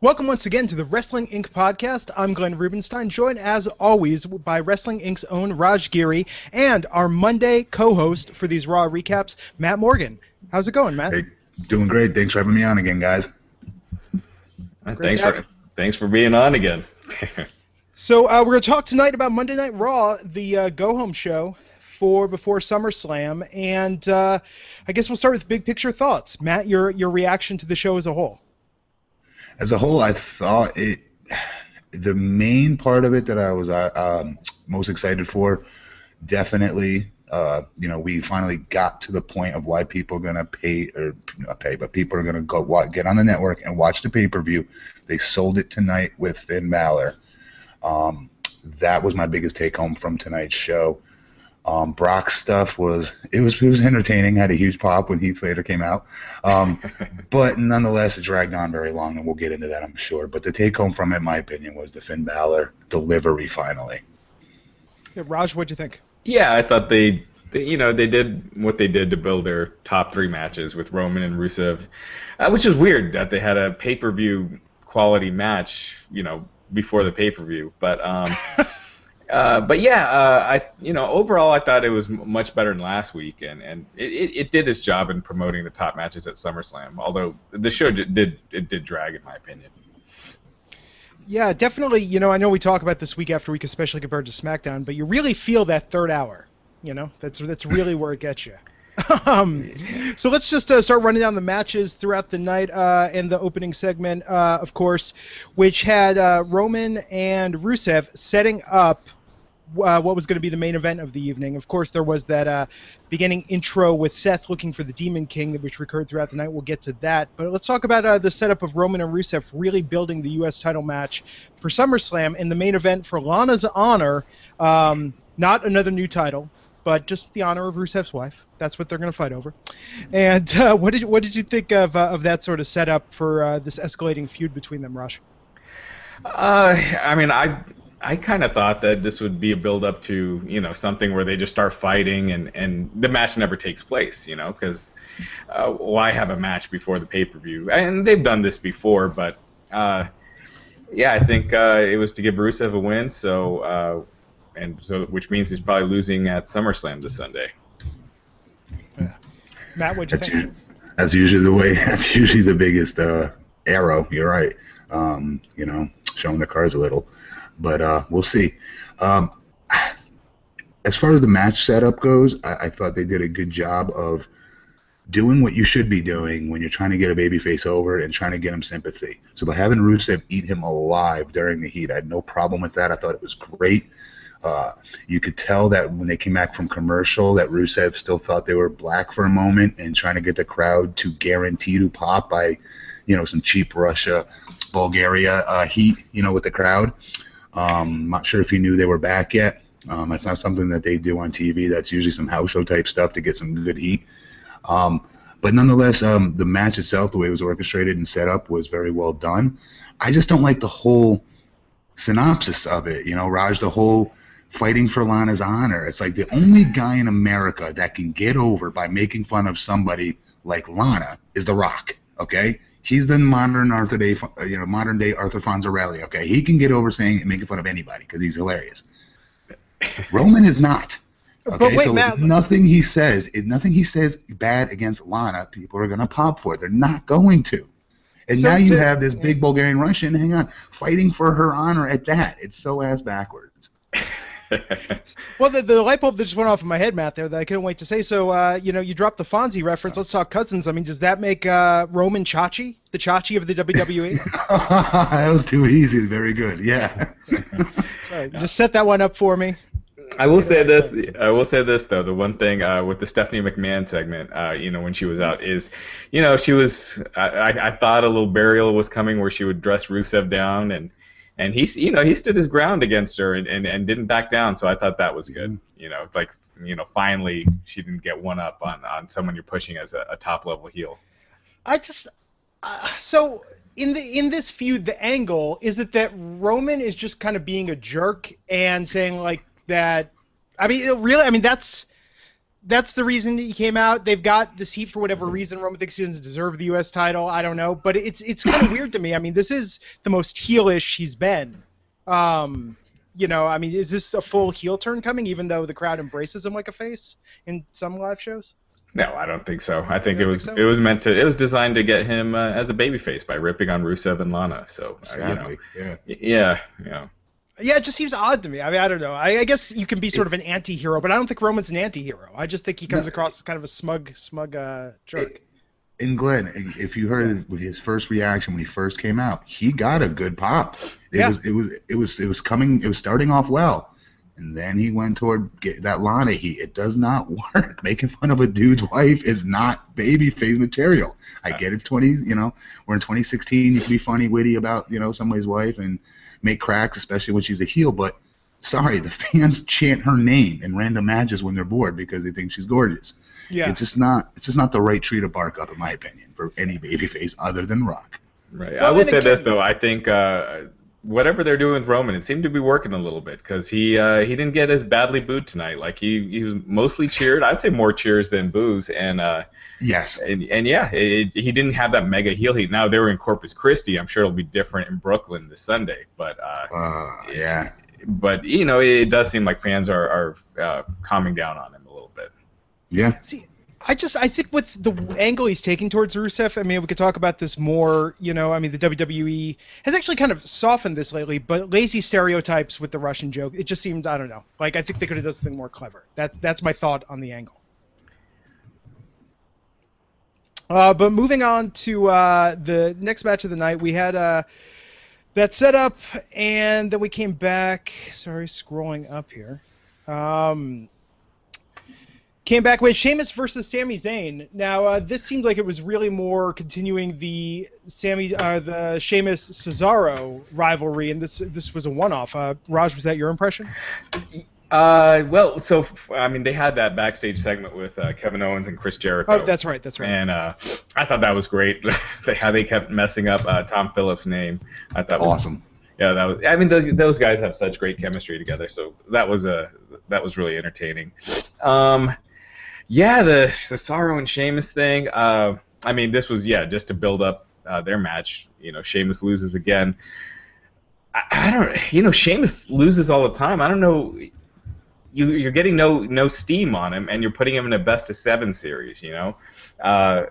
Welcome once again to the Wrestling Inc. podcast. I'm Glenn Rubenstein, joined as always by Wrestling Inc.'s own Raj Giri and our Monday co-host for these Raw recaps, Matt Morgan. How's it going, Matt? Hey, doing great. Thanks for having me on again, guys. thanks for thanks for being on again. so uh, we're going to talk tonight about Monday Night Raw, the uh, go-home show for before SummerSlam, and uh, I guess we'll start with big picture thoughts. Matt, your your reaction to the show as a whole as a whole, I thought it. The main part of it that I was uh, um, most excited for, definitely, uh, you know, we finally got to the point of why people are gonna pay or not pay, but people are gonna go get on the network and watch the pay per view. They sold it tonight with Finn Balor. Um, that was my biggest take home from tonight's show. Um, Brock's stuff was it was it was entertaining. Had a huge pop when Heath Slater came out, um, but nonetheless, it dragged on very long, and we'll get into that, I'm sure. But the take home from it, in my opinion, was the Finn Balor delivery finally. Yeah, Raj, what'd you think? Yeah, I thought they, they, you know, they did what they did to build their top three matches with Roman and Rusev, uh, which is weird that they had a pay per view quality match, you know, before the pay per view, but. Um, Uh, but yeah, uh, I you know overall I thought it was much better than last week, and and it, it, it, did its job in promoting the top matches at SummerSlam. Although the show did, did it did drag in my opinion. Yeah, definitely. You know, I know we talk about this week after week, especially compared to SmackDown, but you really feel that third hour. You know, that's that's really where it gets you. um, so let's just uh, start running down the matches throughout the night uh, and the opening segment, uh, of course, which had uh, Roman and Rusev setting up uh, what was going to be the main event of the evening. Of course, there was that uh, beginning intro with Seth looking for the Demon King, which recurred throughout the night. We'll get to that. But let's talk about uh, the setup of Roman and Rusev really building the U.S. title match for SummerSlam in the main event for Lana's honor. Um, not another new title, but just the honor of Rusev's wife. That's what they're going to fight over. And uh, what did what did you think of uh, of that sort of setup for uh, this escalating feud between them, Raj? I mean, I I kind of thought that this would be a build up to you know something where they just start fighting and and the match never takes place you know because uh, why have a match before the pay per view and they've done this before but uh, yeah I think uh, it was to give Rusev a win so uh, and so which means he's probably losing at SummerSlam this Sunday. Yeah. Matt, what you that's think? that's usually the way. That's usually the biggest uh, arrow. You're right. Um, you know, showing the cards a little but uh, we'll see. Um, as far as the match setup goes, I, I, thought they did a good job of doing what you should be doing when you're trying to get a babyface over and trying to get him sympathy. So by having Rusev eat him alive during the heat, I had no problem with that. I thought it was great. Uh, you could tell that when they came back from commercial, that Rusev still thought they were black for a moment and trying to get the crowd to guarantee to pop by, you know, some cheap Russia, Bulgaria uh, heat, you know, with the crowd. Um, not sure if he knew they were back yet. Um, that's not something that they do on TV. That's usually some house show type stuff to get some good heat. Um, But nonetheless, um, the match itself, the way it was orchestrated and set up, was very well done. I just don't like the whole synopsis of it. You know, Raj, the whole fighting for Lana's honor. It's like the only guy in America that can get over by making fun of somebody like Lana is The Rock. Okay, he's the modern Arthur Day, you know, modern day Arthur Fonzarelli. Okay, he can get over saying and making fun of anybody because he's hilarious. Roman is not. Okay, wait, so Matt- nothing he says, nothing he says bad against Lana, people are gonna pop for it. They're not going to. And So now you to- have this big Bulgarian Russian, hang on, fighting for her honor at that. It's so ass backwards. Well, the, the light bulb that just went off in my head, Matt, there that I couldn't wait to say. So, uh, you know, you dropped the Fonzie reference. Let's talk cousins. I mean, does that make uh, Roman Chachi the Chachi of the WWE? that was too easy. Very good. Yeah. Sorry, just set that one up for me. I will say this. I will say this though. The one thing uh, with the Stephanie McMahon segment, uh, you know, when she was out, is, you know, she was. I, I, I thought a little burial was coming where she would dress Rusev down, and and he, you know, he stood his ground against her and, and, and didn't back down. So I thought that was good. You know, like you know, finally she didn't get one up on on someone you're pushing as a, a top level heel. I just uh, so in the in this feud, the angle is it that Roman is just kind of being a jerk and saying like that. I mean, it really, I mean that's that's the reason he came out. They've got this heat for whatever reason. Roman thinks he doesn't deserve the U.S. title. I don't know, but it's it's kind of weird to me. I mean, this is the most heelish he's been. Um, you know, I mean, is this a full heel turn coming? Even though the crowd embraces him like a face in some live shows. No, I don't think so. I think it was think so? it was meant to. It was designed to get him uh, as a babyface by ripping on Rusev and Lana. So uh, Sadly. Yeah. you know, y- yeah, yeah. Yeah, it just seems odd to me. I mean, I don't know. I, I guess you can be sort of an anti-hero, but I don't think Roman's an anti-hero. I just think he comes No. across as kind of a smug, smug uh, jerk. And Glenn, if you heard his first reaction when he first came out, he got a good pop. It Yeah. was it was it was it was coming. It was starting off well, and then he went toward get that Lana heat. It does not work. Making fun of a dude's wife is not baby face material. I get it's twenty. You know, we're in 2016. You can be funny, witty about you know somebody's wife and make cracks, especially when she's a heel. But sorry, the fans chant her name in random matches when they're bored because they think she's gorgeous. Yeah. It's just not. It's just not the right tree to bark up, in my opinion, for any babyface other than Rock. Right. Well, I will say this though. I think uh, whatever they're doing with Roman, it seemed to be working a little bit because he uh, he didn't get as badly booed tonight. Like he he was mostly cheered. I'd say more cheers than boos. And uh, Yes. and, and yeah, it, he didn't have that mega heel heat. Now they were in Corpus Christi. I'm sure it'll be different in Brooklyn this Sunday. But uh, Uh, yeah. but you know, it does seem like fans are are uh, calming down on him a little bit. Yeah. See, I just I think with the angle he's taking towards Rusev, I mean, we could talk about this more. You know, I mean, the WWE has actually kind of softened this lately, but lazy stereotypes with the Russian joke. It just seems I don't know. Like I think they could have done something more clever. That's that's my thought on the angle. Uh, but moving on to uh, the next match of the night, we had uh, that set up, and then we came back. Sorry, scrolling up here. Um, came back with Sheamus versus Sami Zayn. Now, uh, this seemed like it was really more continuing the Sami, uh, the Sheamus Cesaro rivalry, and this this was a one-off. Uh, Raj, was that your impression? Uh, well, so I mean, they had that backstage segment with uh, Kevin Owens and Chris Jericho. Oh, that's right, that's right. And uh, I thought that was great. How they kept messing up uh, Tom Phillips' name. I thought was Awesome. Yeah, that was. I mean, those those guys have such great chemistry together. So that was a that was really entertaining. Um, yeah, the the Cesaro and Sheamus thing. Uh, I mean, this was yeah just to build up uh, their match. You know, Sheamus loses again. I, I don't. You know, Sheamus loses all the time. I don't know. You you're getting no no steam on him, and you're putting him in a best of seven series. You know. Uh,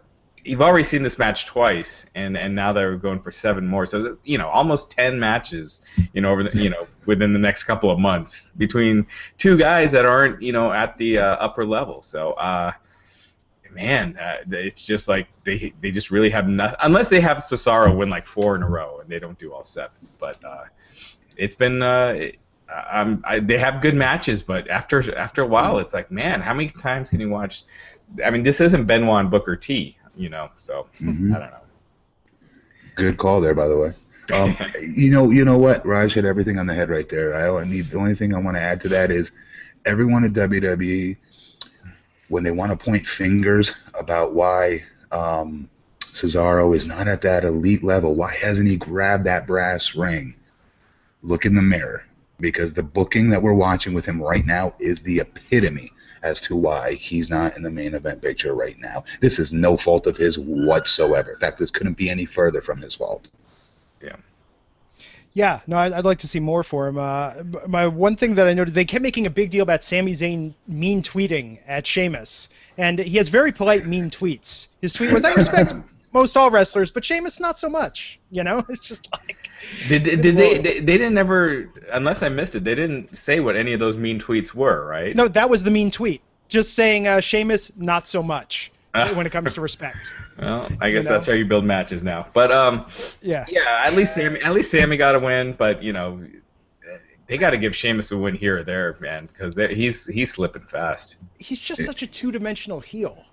you've already seen this match twice, and and now they're going for seven more. So you know, almost ten matches, you know, over the, you know within the next couple of months between two guys that aren't you know at the uh, upper level. So. uh Man, uh, it's just like they they just really have nothing unless they have Cesaro win like four in a row and they don't do all seven. But uh, it's been uh, it- um, I, they have good matches, but after after a while, it's like, man, how many times can you watch? I mean, this isn't Benoit and Booker T, you know. So Mhm. I don't know. Good call there, by the way. Um, you know, you know what? Raj hit everything on the head right there. I only need the only thing I want to add to that is everyone at WWE when they want to point fingers about why Um, Cesaro is not at that elite level. Why hasn't he grabbed that brass ring? Look in the mirror because the booking that we're watching with him right now is the epitome as to why he's not in the main event picture right now. This is no fault of his whatsoever. In fact, this couldn't be any further from his fault. Yeah. Yeah, no, I'd, I'd like to see more for him. Uh, my one thing that I noted, they kept making a big deal about Sami Zayn mean tweeting at Sheamus, and he has very polite mean tweets. His tweet was, "I respect most all wrestlers, but Sheamus not so much." You know, it's just like. Did, did, did they, they? They didn't ever, unless I missed it. They didn't say what any of those mean tweets were, right? No, that was the mean tweet. Just saying, uh, Sheamus not so much when it comes to respect. Well, I guess You know? that's how you build matches now. But um, Yeah. yeah, at least Sami, at least Sami got a win. But you know, they got to give Sheamus a win here or there, man, because he's he's slipping fast. He's just such a two-dimensional heel.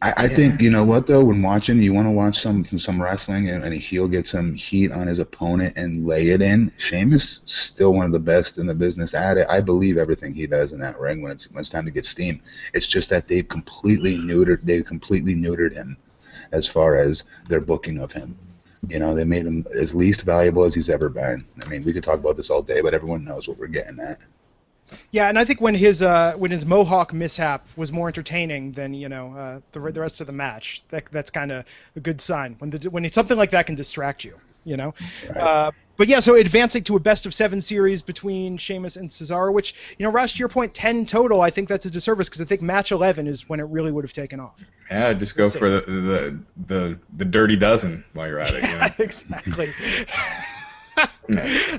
I, I think you know what though. When watching, you want to watch some some wrestling, and, and a heel get some heat on his opponent and lay it in. Sheamus still one of the best in the business at it. I believe everything he does in that ring when it's when it's time to get steam. It's just that they've completely neutered they've completely neutered him as far as their booking of him. You know, they made him as least valuable as he's ever been. I mean, we could talk about this all day, but everyone knows what we're getting at. Yeah, and I think when his uh, when his mohawk mishap was more entertaining than you know uh, the the rest of the match, that that's kind of a good sign when the when something like that can distract you, you know. Right. Uh, but yeah, so advancing to a best of seven series between Sheamus and Cesaro, which you know, Raj, to your point, ten total. I think that's a disservice because I think match eleven is when it really would have taken off. Yeah, just go see. for the, the the the dirty dozen while you're at it. You know? exactly.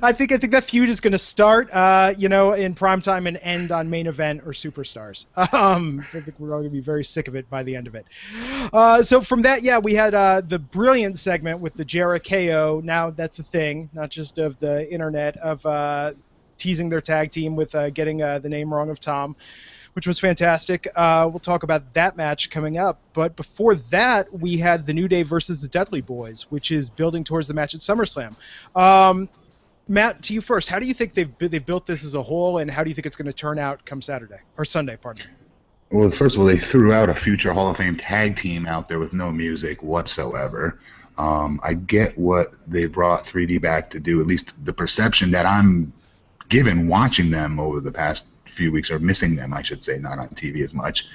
I think I think that feud is going to start, uh, you know, in prime time and end on main event or superstars. Um, I think we're all going to be very sick of it by the end of it. Uh, so from that, yeah, we had uh, the brilliant segment with the Jericho. Now that's a thing, not just of the internet of uh, teasing their tag team with uh, getting uh, the name wrong of Tom which was fantastic. Uh, we'll talk about that match coming up. But before that, we had the New Day versus the Dudley Boys, which is building towards the match at SummerSlam. Um, Matt, to you first. How do you think they've they've built this as a whole, and how do you think it's going to turn out come Saturday or Sunday? Pardon. Well, first of all, they threw out a future Hall of Fame tag team out there with no music whatsoever. Um, I get what they brought 3D back to do, at least the perception that I'm given watching them over the past few weeks, or missing them, I should say, not on TV as much.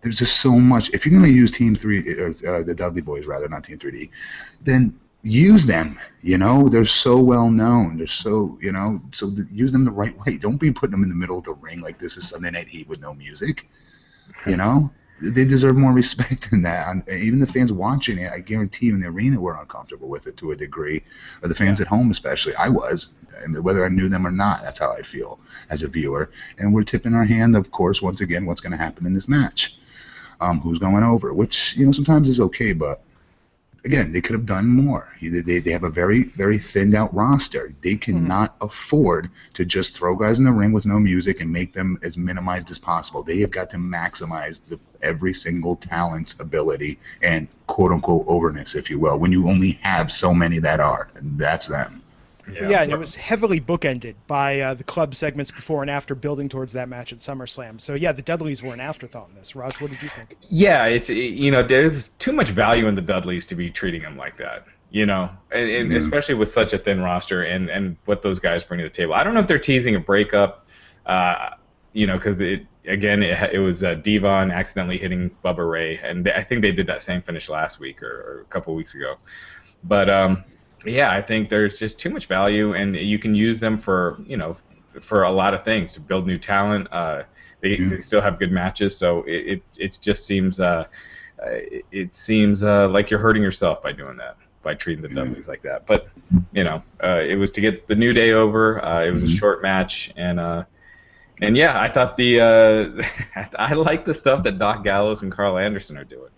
There's just so much. If you're going to use Team 3, or uh, the Dudley Boys, rather, not Team 3D, then use them. You know, they're so well known. They're so, you know, so th- use them the right way. Don't be putting them in the middle of the ring like this is Sunday Night Heat with no music. You know, they deserve more respect than that. And even the fans watching it, I guarantee you in the arena were uncomfortable with it to a degree. Or the fans at home, especially, I was. And whether I knew them or not, that's how I feel as a viewer. And we're tipping our hand, of course, once again, what's going to happen in this match. Um, who's going over, which you know sometimes is okay, but again, they could have done more. They, they, they have a very, very thinned out roster. They cannot afford to just throw guys in the ring with no music and make them as minimized as possible. They have got to maximize the, every single talent's ability and quote unquote overness, if you will, when you only have so many that are. That's them. Yeah, and it was heavily bookended by uh, the club segments before and after, building towards that match at SummerSlam. So yeah, the Dudleys were an afterthought in this. Raj, what did you think? Yeah, it's you know there's too much value in the Dudleys to be treating them like that. You know, and, and Mhm. especially with such a thin roster and and what those guys bring to the table. I don't know if they're teasing a breakup. Uh, you know, because it again it, it was uh, Devon accidentally hitting Bubba Ray, and they, I think they did that same finish last week or, or a couple weeks ago. But um, yeah, I think there's just too much value, and you can use them for you know for a lot of things to build new talent. Uh, they, Yeah. they still have good matches, so it it, it just seems uh, uh, it, it seems uh, like you're hurting yourself by doing that by treating the. Dudleys like that. But you know, uh, it was to get the new day over. Uh, it was a Mhm. short match, and uh, and yeah, I thought the uh, I like the stuff that Doc Gallows and Karl Anderson are doing.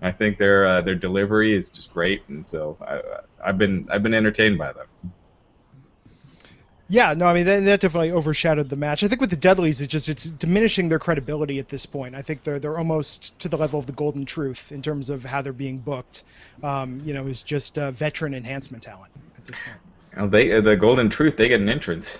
I think their uh, their delivery is just great, and so I, I've been I've been entertained by them. Yeah, no, I mean that, that definitely overshadowed the match. I think with the Dudleys, it's just it's diminishing their credibility at this point. I think they're they're almost to the level of the Golden Truth in terms of how they're being booked. Um, you know, is just uh, veteran enhancement talent at this point. You know, they the Golden Truth they get an entrance.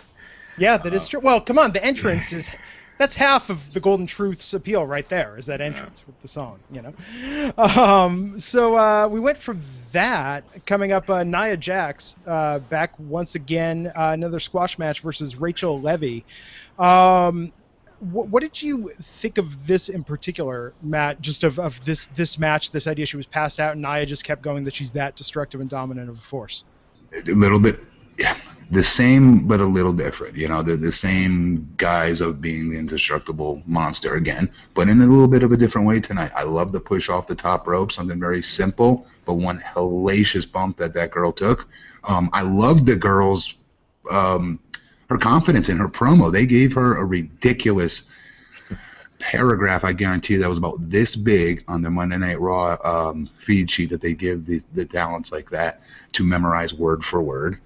Yeah, that is true. Well, come on, the entrance is that's half of the Golden Truth's appeal right there is that entrance with the song, you know. Um, so uh, we went from that coming up uh, Nia Jax uh, back once again uh, another squash match versus Rachel Levy. Um, what, what did you think of this in particular, Matt? Just of, of this this match, this idea she was passed out, and Nia just kept going that she's that destructive and dominant of a force. A little bit, yeah, the same but a little different. You know, they're the same guys of being the indestructible monster again, but in a little bit of a different way tonight. I love the push off the top rope, something very simple, but one hellacious bump that that girl took. Um, I love the girls. Um, her confidence in her promo. They gave her a ridiculous paragraph, I guarantee you, that was about this big on the Monday Night Raw um, feed sheet that they give the, the talents like that to memorize word for word.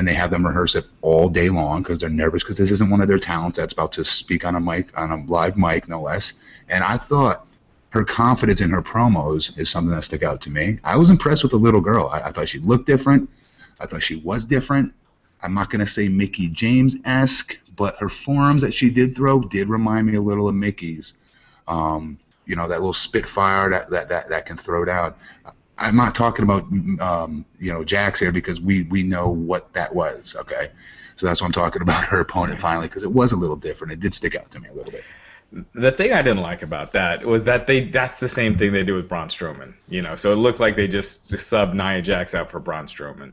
And they have them rehearse it all day long because they're nervous because this isn't one of their talents that's about to speak on a mic, on a live mic, no less. And I thought her confidence in her promos is something that stuck out to me. I was impressed with the little girl. I, I thought she looked different. I thought she was different. I'm not going to say Mickie James esque, but her forms that she did throw did remind me a little of Mickie's Um, you know, that little Spitfire that, that, that, that can throw down. I'm not talking about, um, you know, Jax here because we, we know what that was, okay? So that's what I'm talking about her opponent finally because it was a little different. It did stick out to me a little bit. The thing I didn't like about that was that they that's the same thing they do with Braun Strowman, you know. So it looked like they just, just subbed Nia Jax out for Braun Strowman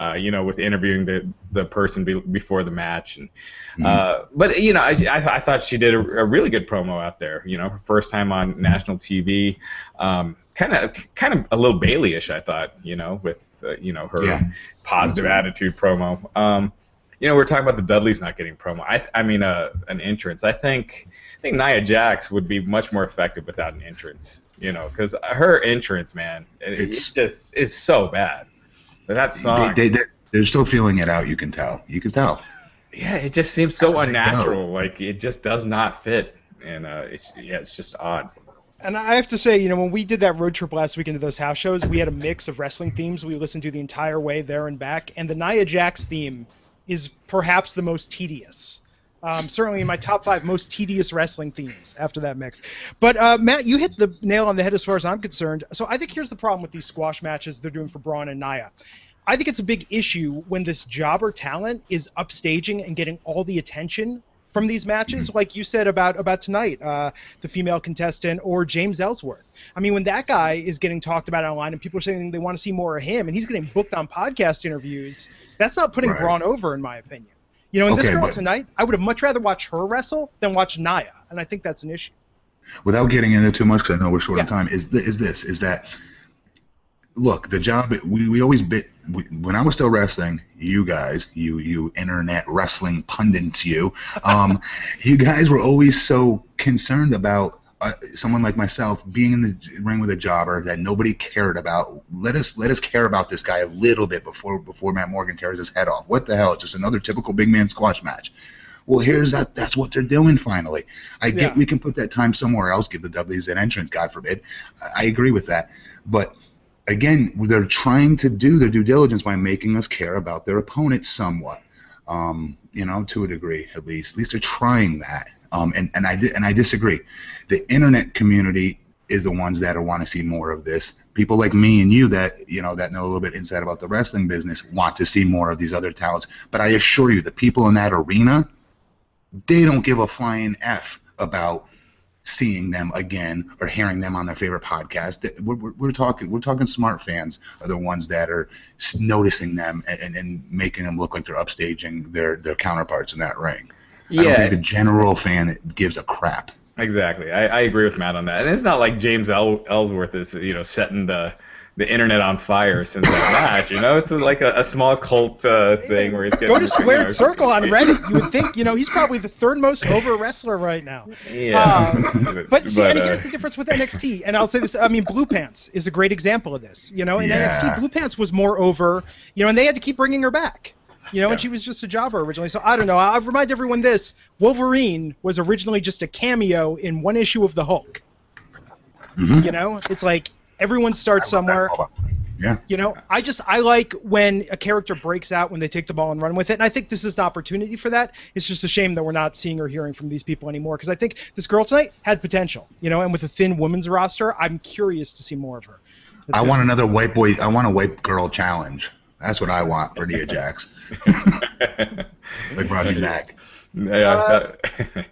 uh, you know, with interviewing the the person be, before the match. And mm-hmm. uh, but you know, I, I, I thought she did a, a, really good promo out there. You know, her first time on national TV. Kind of, kind of a little Bayley-ish, I thought. You know, with uh, you know her yeah. positive attitude promo. Um, you know, we're talking about the Dudleys not getting promo. I, I mean, uh, an entrance. I think, I think Nia Jax would be much more effective without an entrance. You know, because her entrance, man, it, it's, it just is so bad. That song. They, they, they're still feeling it out. You can tell. You can tell. Yeah, it just seems so unnatural. Like it just does not fit, and uh, it's yeah, it's just odd. And I have to say, you know, when we did that road trip last week into those house shows, we had a mix of wrestling themes we listened to the entire way there and back, and the Nia Jax theme is perhaps the most tedious. Um, certainly in my top five most tedious wrestling themes after that mix. But uh, Matt, you hit the nail on the head as far as I'm concerned. So I think here's the problem with these squash matches they're doing for Braun and Nia. I think it's a big issue when this jobber talent is upstaging and getting all the attention from these matches, like you said about about tonight, uh, the female contestant or James Ellsworth. I mean, when that guy is getting talked about online and people are saying they want to see more of him, and he's getting booked on podcast interviews, that's not putting right. Braun over, in my opinion. You know, in okay, this girl but, tonight, I would have much rather watch her wrestle than watch Nia, and I think that's an issue. Without getting into too much, because I know we're short yeah. on time, is th- is this is that look the job we, we always bit we, when I was still wrestling, you guys, you you internet wrestling pundits, you, um, you guys were always so concerned about uh, someone like myself being in the ring with a jobber that nobody cared about. Let us let us care about this guy a little bit before before Matt Morgan tears his head off. What the hell? It's just another typical big man squash match. Well, here's that. That's what they're doing finally. I get yeah. we can put that time somewhere else. Give the Dudleys an entrance, God forbid. I agree with that, but again, they're trying to do their due diligence by making us care about their opponent somewhat. Um, you know, to a degree at least. At least they're trying that. Um, and and I and I disagree. The internet community is the ones that want to see more of this. People like me and you that you know that know a little bit inside about the wrestling business want to see more of these other talents. But I assure you, the people in that arena, they don't give a flying f about seeing them again or hearing them on their favorite podcast. We're, we're, we're, talking we're talking smart fans are the ones that are noticing them and, and, and making them look like they're upstaging their their counterparts in that ring. Yeah. I don't think the general fan gives a crap. Exactly. I, I agree with Matt on that. And it's not like James El- Ellsworth is, you know, setting the the internet on fire since that match. You know, it's like a, a small cult uh, thing where he's getting. Go to Squared Circle on Reddit. You would think, you know, he's probably the third most over wrestler right now. Yeah. Um, but see, but, and uh, here's the difference with NXT. And I'll say this. I mean, Blue Pants is a great example of this. You know, in yeah. NXT, Blue Pants was more over. You know, and they had to keep bringing her back. You know, yeah. and she was just a jobber originally. So I don't know. I'll remind everyone this: Wolverine was originally just a cameo in one issue of the Hulk. Mm-hmm. You know, it's like everyone starts somewhere. Yeah. You know, I just I like when a character breaks out when they take the ball and run with it, and I think this is an opportunity for that. It's just a shame that we're not seeing or hearing from these people anymore because I think this girl tonight had potential. You know, and with a thin women's roster, I'm curious to see more of her. I want another white boy. I want a white girl challenge. That's what I want for Nia Jax. like Rodney Mack. Yeah. Uh, that-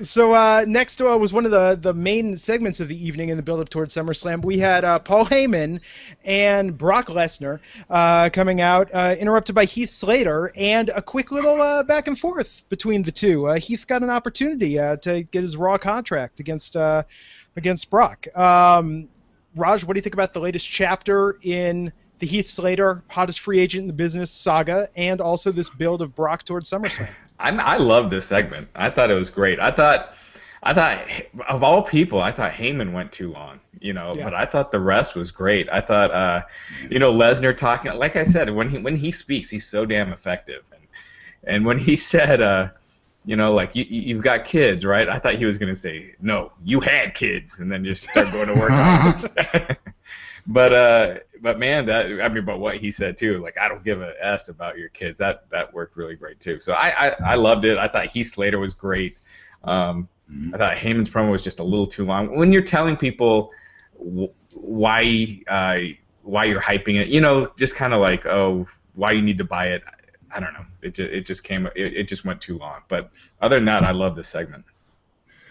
So uh, next uh, was one of the, the main segments of the evening in the build-up towards SummerSlam. We had uh, Paul Heyman and Brock Lesnar uh, coming out, uh, interrupted by Heath Slater, and a quick little uh, back and forth between the two. Heath got an opportunity to get his Raw contract against against Brock. Um, Raj, what do you think about the latest chapter in the Heath Slater hottest free agent in the business saga, and also this build of Brock towards SummerSlam? I, I love this segment. I thought it was great. I thought, I thought of all people, I thought Heyman went too long. You know, Yeah. but I thought the rest was great. I thought, uh, you know, Lesnar talking. Like I said, when he when he speaks, he's so damn effective. And and when he said, uh, you know, like you you- you've got kids, right? I thought he was gonna say, no, you had kids, and then just start going to work. on. but uh, but man, that I mean, but what he said too, like I don't give a s about your kids. That that worked really great too. So I I, I loved it. I thought Heath Slater was great. Um, Mhm. I thought Heyman's promo was just a little too long. When you're telling people wh- why uh, why you're hyping it, you know, just kind of like oh why you need to buy it. I don't know. It just, it just came. It, it just went too long. But other than that, I love this segment.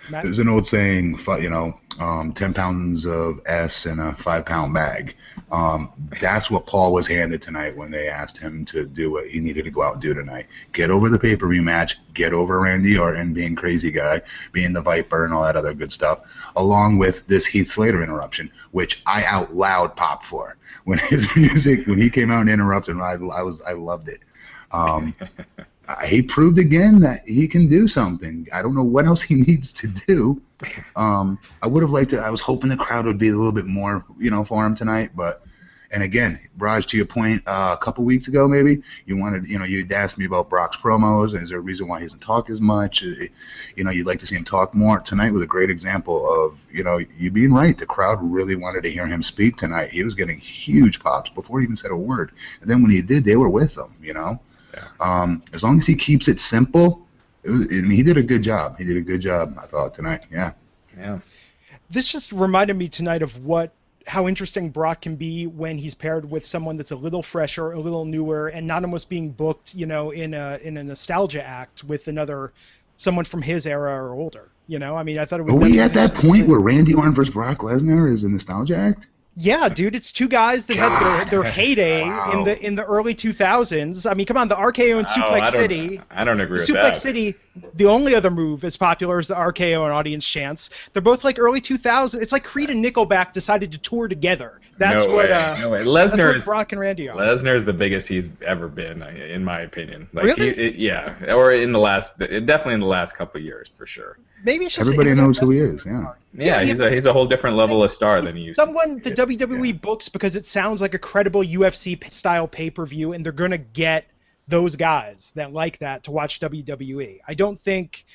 Matt? There's an old saying, you know, um, 10 pounds of S in a five pound bag. Um, that's what Paul was handed tonight when they asked him to do what he needed to go out and do tonight. Get over the pay per view match, get over Randy Orton being crazy guy, being the Viper, and all that other good stuff, along with this Heath Slater interruption, which I out loud popped for. When his music, when he came out and interrupted, I, I was, I loved it. Um, he proved again that he can do something. I don't know what else he needs to do. Um, I would have liked to. I was hoping the crowd would be a little bit more, you know, for him tonight. But, and again, Raj, to your point, uh, a couple weeks ago, maybe you wanted, you know, you'd asked me about Brock's promos, and is there a reason why he doesn't talk as much? Uh, You know, you'd like to see him talk more. Tonight was a great example of, you know, you being right. The crowd really wanted to hear him speak tonight. He was getting huge pops before he even said a word, and then when he did, they were with him. You know. Um, as long as he keeps it simple, it was, I mean, he did a good job. He did a good job, I thought tonight. Yeah. Yeah. this just reminded me tonight of what how interesting Brock can be when he's paired with someone that's a little fresher, a little newer, and not almost being booked, you know, in a in a nostalgia act with another someone from his era or older. You know, I mean, I thought it was. Are we at that point where Randy Orton versus Brock Lesnar is a nostalgia act? Yeah, dude, it's two guys that had their, their heyday Wow. in the in the early 2000s. I mean, come on, the RKO and Oh, Suplex I City. I don't agree with Suplex that. City, the only other move as popular as the RKO and audience chants. They're both like early 2000s. It's like Creed and Nickelback decided to tour together. That's no what. way. Uh, no way. that's Lesnar what is Brock and Randy are. Lesnar is the biggest he's ever been, in my opinion. Like Really? He, it, yeah, or in the last, definitely in the last couple of years for sure. Maybe it's just Everybody knows who he is. Yeah. Yeah, Yeah, he's he- a he's a whole different level of star than he used. to. Someone the WWE books because it sounds like a credible UFC style pay per view, and they're gonna get those guys that like that to watch WWE. I don't think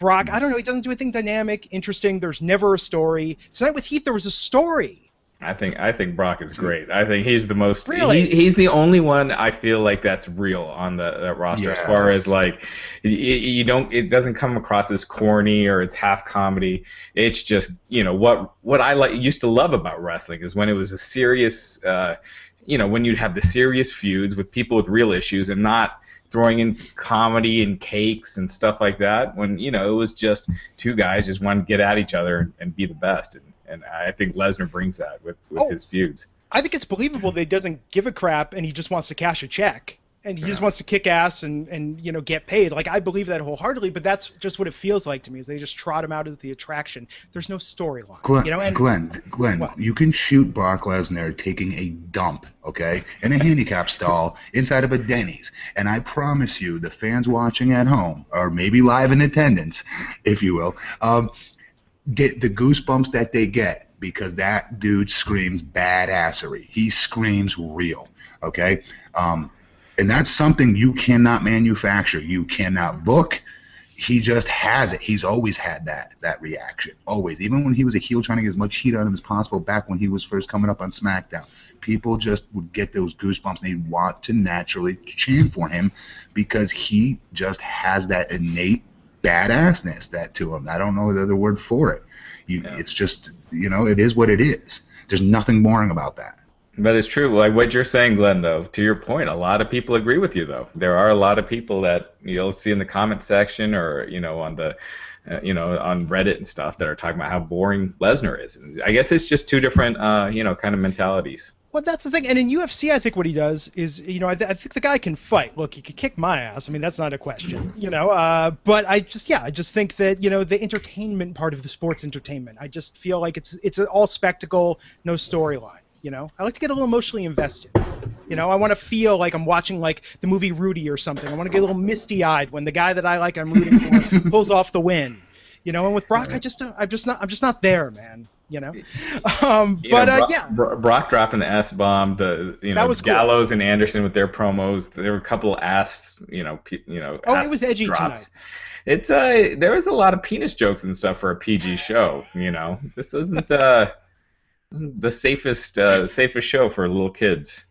Brock. I don't know. He doesn't do anything dynamic, interesting. There's never a story. Tonight with Heath, there was a story. I think I think Brock is great. I think he's the most. Really? He, he's the only one I feel like that's real on the, the roster as far as like you, you don't. It doesn't come across as corny or it's half comedy. It's just you know what what I like used to love about wrestling is when it was a serious. Uh, you know when you'd have the serious feuds with people with real issues and not throwing in comedy and cakes and stuff like that when you know it was just two guys just wanted to get at each other and, and be the best and, and I think Lesnar brings that with, with Oh. his feuds. I think it's believable that he doesn't give a crap and he just wants to cash a check. And he just wants to kick ass and, and you know get paid. Like I believe that wholeheartedly, but that's just what it feels like to me. Is they just trot him out as the attraction. There's no storyline. Glenn, you know, and Glenn, Glenn, What? you can shoot Brock Lesnar taking a dump, okay, in a handicap stall inside of a Denny's, and I promise you, the fans watching at home, or maybe live in attendance, if you will, um, get the goosebumps that they get because that dude screams badassery. He screams real, okay. Um, and that's something you cannot manufacture. You cannot book. he just has it. He's always had that that reaction. Always. Even when he was a heel trying to get as much heat on him as possible back when he was first coming up on SmackDown. People just would get those goosebumps and they'd want to naturally chant for him because he just has that innate badassness that to him. I don't know the other word for it. You, yeah. It's just you know, it is what it is. There's nothing boring about that. But it's true. Like what you're saying, Glenn, though, to your point, a lot of people agree with you, though. There are a lot of people that you'll see in the comment section or, you know, on the, uh, you know, on Reddit and stuff that are talking about how boring Lesnar is. And I guess it's just two different, uh, you know, kind of mentalities. Well, that's the thing. And in UFC, I think what he does is, you know, I, th- I, think the guy can fight. Look, he could kick my ass. I mean, that's not a question, you know. Uh, but I just, yeah, I just think that, you know, the entertainment part of the sports entertainment, I just feel like it's it's all spectacle, no storyline. You know, I like to get a little emotionally invested. You know, I want to feel like I'm watching like the movie Rudy or something. I want to get a little misty-eyed when the guy that I like I'm rooting for pulls off the win. You know, and with Brock, I just I'm just not I'm just not there, man. You know, um, but know, uh, yeah, Brock dropping the S bomb, the you know Gallows cool. and Anderson with their promos. There were a couple of ass, you know, p- you know. Oh, it was edgy drops. tonight. It's uh, there was a lot of penis jokes and stuff for a PG show. You know, this isn't uh the safest uh, safest show for little kids.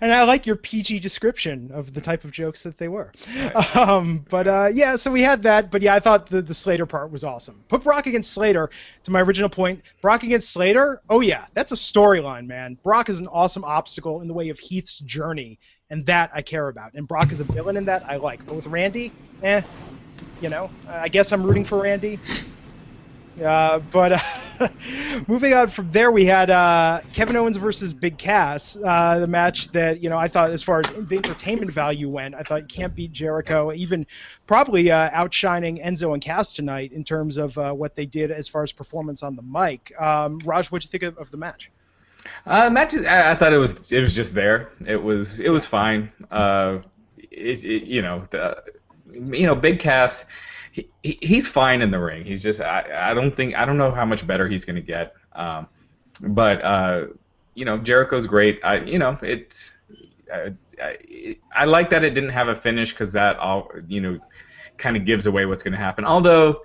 And I like your PG description of the type of jokes that they were. Right. Um, but uh, yeah, so we had that. But yeah, I thought the, the Slater part was awesome. Put Brock against Slater, to my original point, Brock against Slater, oh yeah, that's a storyline, man. Brock is an awesome obstacle in the way of Heath's journey, and that I care about. And Brock is a villain in that I like. But with Randy, eh, you know, I guess I'm rooting for Randy. Uh, but uh, moving on from there, we had uh, Kevin Owens versus Big Cass, uh, the match that you know I thought, as far as the entertainment value went, I thought you can't beat Jericho, even probably uh, outshining Enzo and Cass tonight in terms of uh, what they did as far as performance on the mic. Um, Raj, what do you think of, of the match? Uh, match, I, I, thought it was it was just there. It was it was fine. Uh, it, it, you know the you know Big Cass he, he's fine in the ring. He's just I, I don't think I don't know how much better he's going to get. Um, but uh, you know Jericho's great. I you know it's I, I, I like that it didn't have a finish because that all you know kind of gives away what's going to happen. Although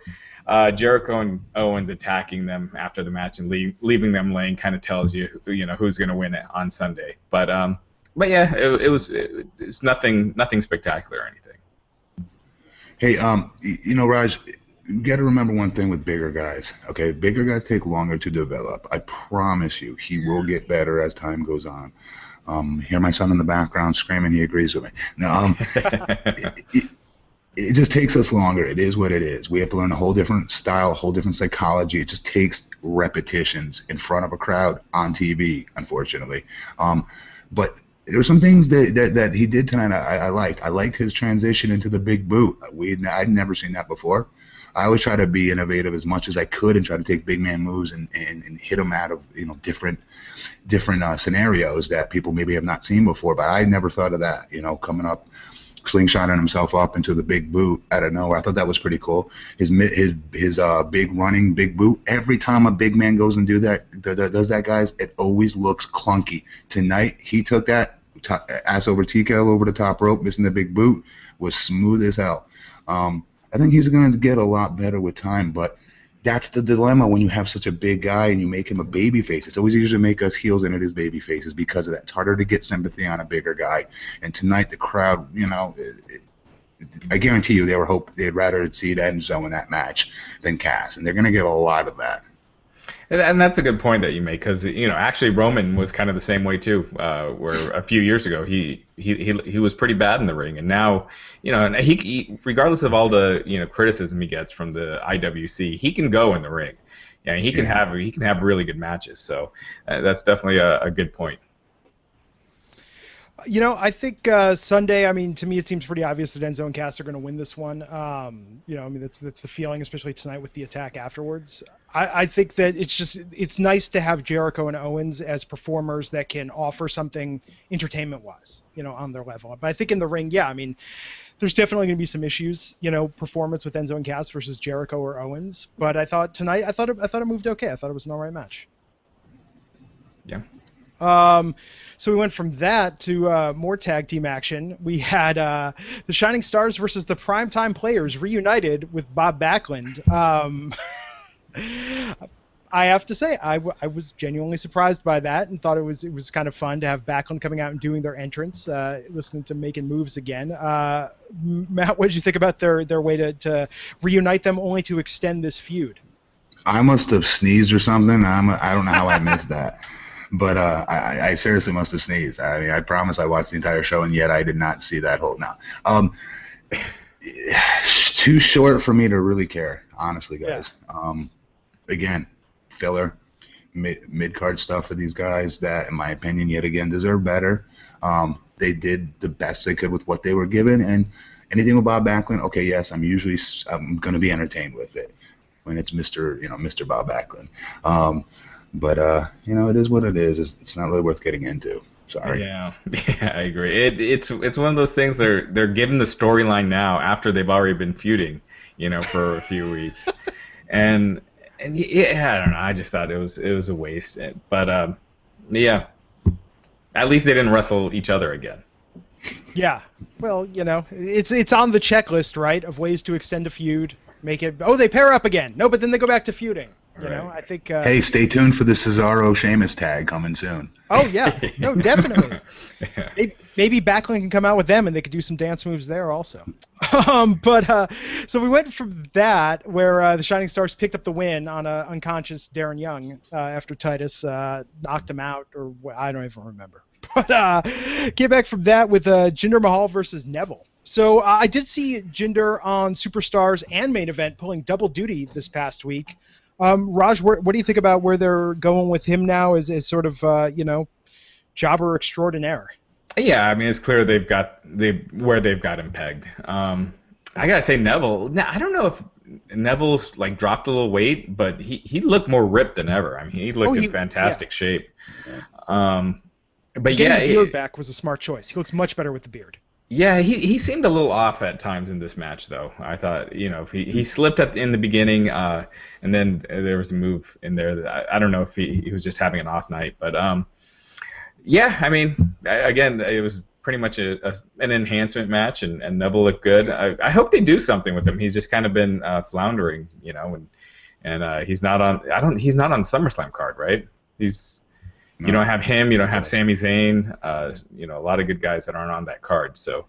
uh, Jericho and Owens attacking them after the match and leave, leaving them laying kind of tells you you know who's going to win it on Sunday. But um, but yeah, it, it was it, it's nothing nothing spectacular or anything. Hey, um, you know, Raj, you got to remember one thing with bigger guys. Okay, bigger guys take longer to develop. I promise you, he will get better as time goes on. Um, hear my son in the background screaming. He agrees with me. Now, um, it, it, it just takes us longer. It is what it is. We have to learn a whole different style, a whole different psychology. It just takes repetitions in front of a crowd on TV, unfortunately. Um, but there were some things that, that, that he did tonight I, I liked. I liked his transition into the big boot. We I'd never seen that before. I always try to be innovative as much as I could and try to take big man moves and, and, and hit them out of you know different different uh, scenarios that people maybe have not seen before. But I never thought of that. You know, coming up slingshotting himself up into the big boot out of nowhere. I thought that was pretty cool. His his his uh, big running big boot. Every time a big man goes and do that, does that, guys, it always looks clunky. Tonight he took that ass over TKO over the top rope, missing the big boot, was smooth as hell. Um, I think he's going to get a lot better with time, but that's the dilemma when you have such a big guy and you make him a baby face. It's always easier to make us heels than it is baby faces because of that. It's harder to get sympathy on a bigger guy. And tonight, the crowd, you know, it, it, I guarantee you they were hope they'd rather see Enzo in that match than Cass, and they're going to get a lot of that. And that's a good point that you make because you know actually Roman was kind of the same way too. Uh, where a few years ago he, he he he was pretty bad in the ring, and now you know and he, he regardless of all the you know criticism he gets from the IWC, he can go in the ring. Yeah, he can yeah. have he can have really good matches. So uh, that's definitely a, a good point. You know, I think uh, Sunday. I mean, to me, it seems pretty obvious that Enzo and Cass are going to win this one. Um, you know, I mean, that's that's the feeling, especially tonight with the attack afterwards. I, I think that it's just it's nice to have Jericho and Owens as performers that can offer something entertainment-wise, you know, on their level. But I think in the ring, yeah, I mean, there's definitely going to be some issues, you know, performance with Enzo and Cass versus Jericho or Owens. But I thought tonight, I thought it, I thought it moved okay. I thought it was an all right match. Yeah. Um, so we went from that to uh, more tag team action. We had uh, the Shining Stars versus the Primetime Players reunited with Bob Backlund. Um, I have to say, I, w- I was genuinely surprised by that and thought it was it was kind of fun to have Backlund coming out and doing their entrance, uh, listening to making moves again. Uh, Matt, what did you think about their, their way to, to reunite them only to extend this feud? I must have sneezed or something. I'm I don't know how I missed that, but uh, I, I seriously must have sneezed. I mean, I promise I watched the entire show, and yet I did not see that whole. Now, um, too short for me to really care, honestly, guys. Yeah. Um, again, filler, mid mid card stuff for these guys that, in my opinion, yet again deserve better. Um, they did the best they could with what they were given, and anything with Bob Backlund, okay, yes, I'm usually I'm going to be entertained with it when it's Mr. you know Mr. Bob Backlund. Um, but uh, you know, it is what it is. It's, it's not really worth getting into. Sorry. Yeah, yeah, I agree. It, it's it's one of those things they're they're given the storyline now after they've already been feuding, you know, for a few weeks, and and yeah, I don't know. I just thought it was it was a waste. But um, yeah, at least they didn't wrestle each other again. Yeah, well, you know, it's it's on the checklist, right, of ways to extend a feud, make it. Oh, they pair up again. No, but then they go back to feuding. You right. know, I think. Uh, hey, stay tuned for the Cesaro Sheamus tag coming soon. Oh yeah, no, definitely. yeah. maybe, maybe Backlund can come out with them, and they could do some dance moves there also. um, but uh, so we went from that, where uh, the Shining Stars picked up the win on a unconscious Darren Young uh, after Titus uh, knocked him out, or I don't even remember. But uh, get back from that with uh, Jinder Mahal versus Neville. So uh, I did see Jinder on Superstars and main event pulling double duty this past week. Um, Raj, where, what do you think about where they're going with him now as, as sort of, uh, you know, jobber extraordinaire? Yeah, I mean, it's clear they've got they where they've got him pegged. Um, I gotta say, Neville. Now, I don't know if Neville's like dropped a little weight, but he, he looked more ripped than ever. I mean, he looked oh, he, in fantastic yeah. shape. Um, but Getting yeah, the beard it, back was a smart choice. He looks much better with the beard. Yeah, he, he seemed a little off at times in this match, though. I thought, you know, he, he slipped at in the beginning, uh, and then there was a move in there that I, I don't know if he, he was just having an off night, but um, yeah, I mean, I, again, it was pretty much a, a, an enhancement match, and, and Neville looked good. I, I hope they do something with him. He's just kind of been uh, floundering, you know, and and uh, he's not on. I don't. He's not on SummerSlam card, right? He's you don't have him. You don't have Sami Zayn. Uh, you know, a lot of good guys that aren't on that card. So,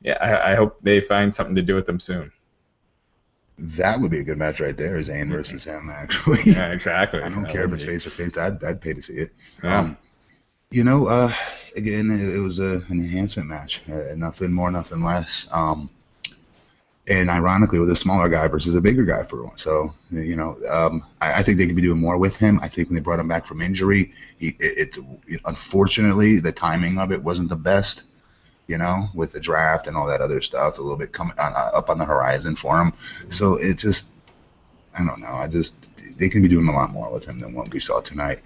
yeah, I, I, hope they find something to do with them soon. That would be a good match right there, Zayn mm-hmm. versus him. Actually, yeah, exactly. I don't that care if it's face or face. I'd, I'd pay to see it. Yeah. Um, you know, uh, again, it, it was a, an enhancement match. Uh, nothing more, nothing less. Um, and ironically, with a smaller guy versus a bigger guy for once. So you know, um, I, I, think they could be doing more with him. I think when they brought him back from injury, he it, it, unfortunately the timing of it wasn't the best. You know, with the draft and all that other stuff, a little bit coming uh, up on the horizon for him. So it just, I don't know. I just they could be doing a lot more with him than what we saw tonight.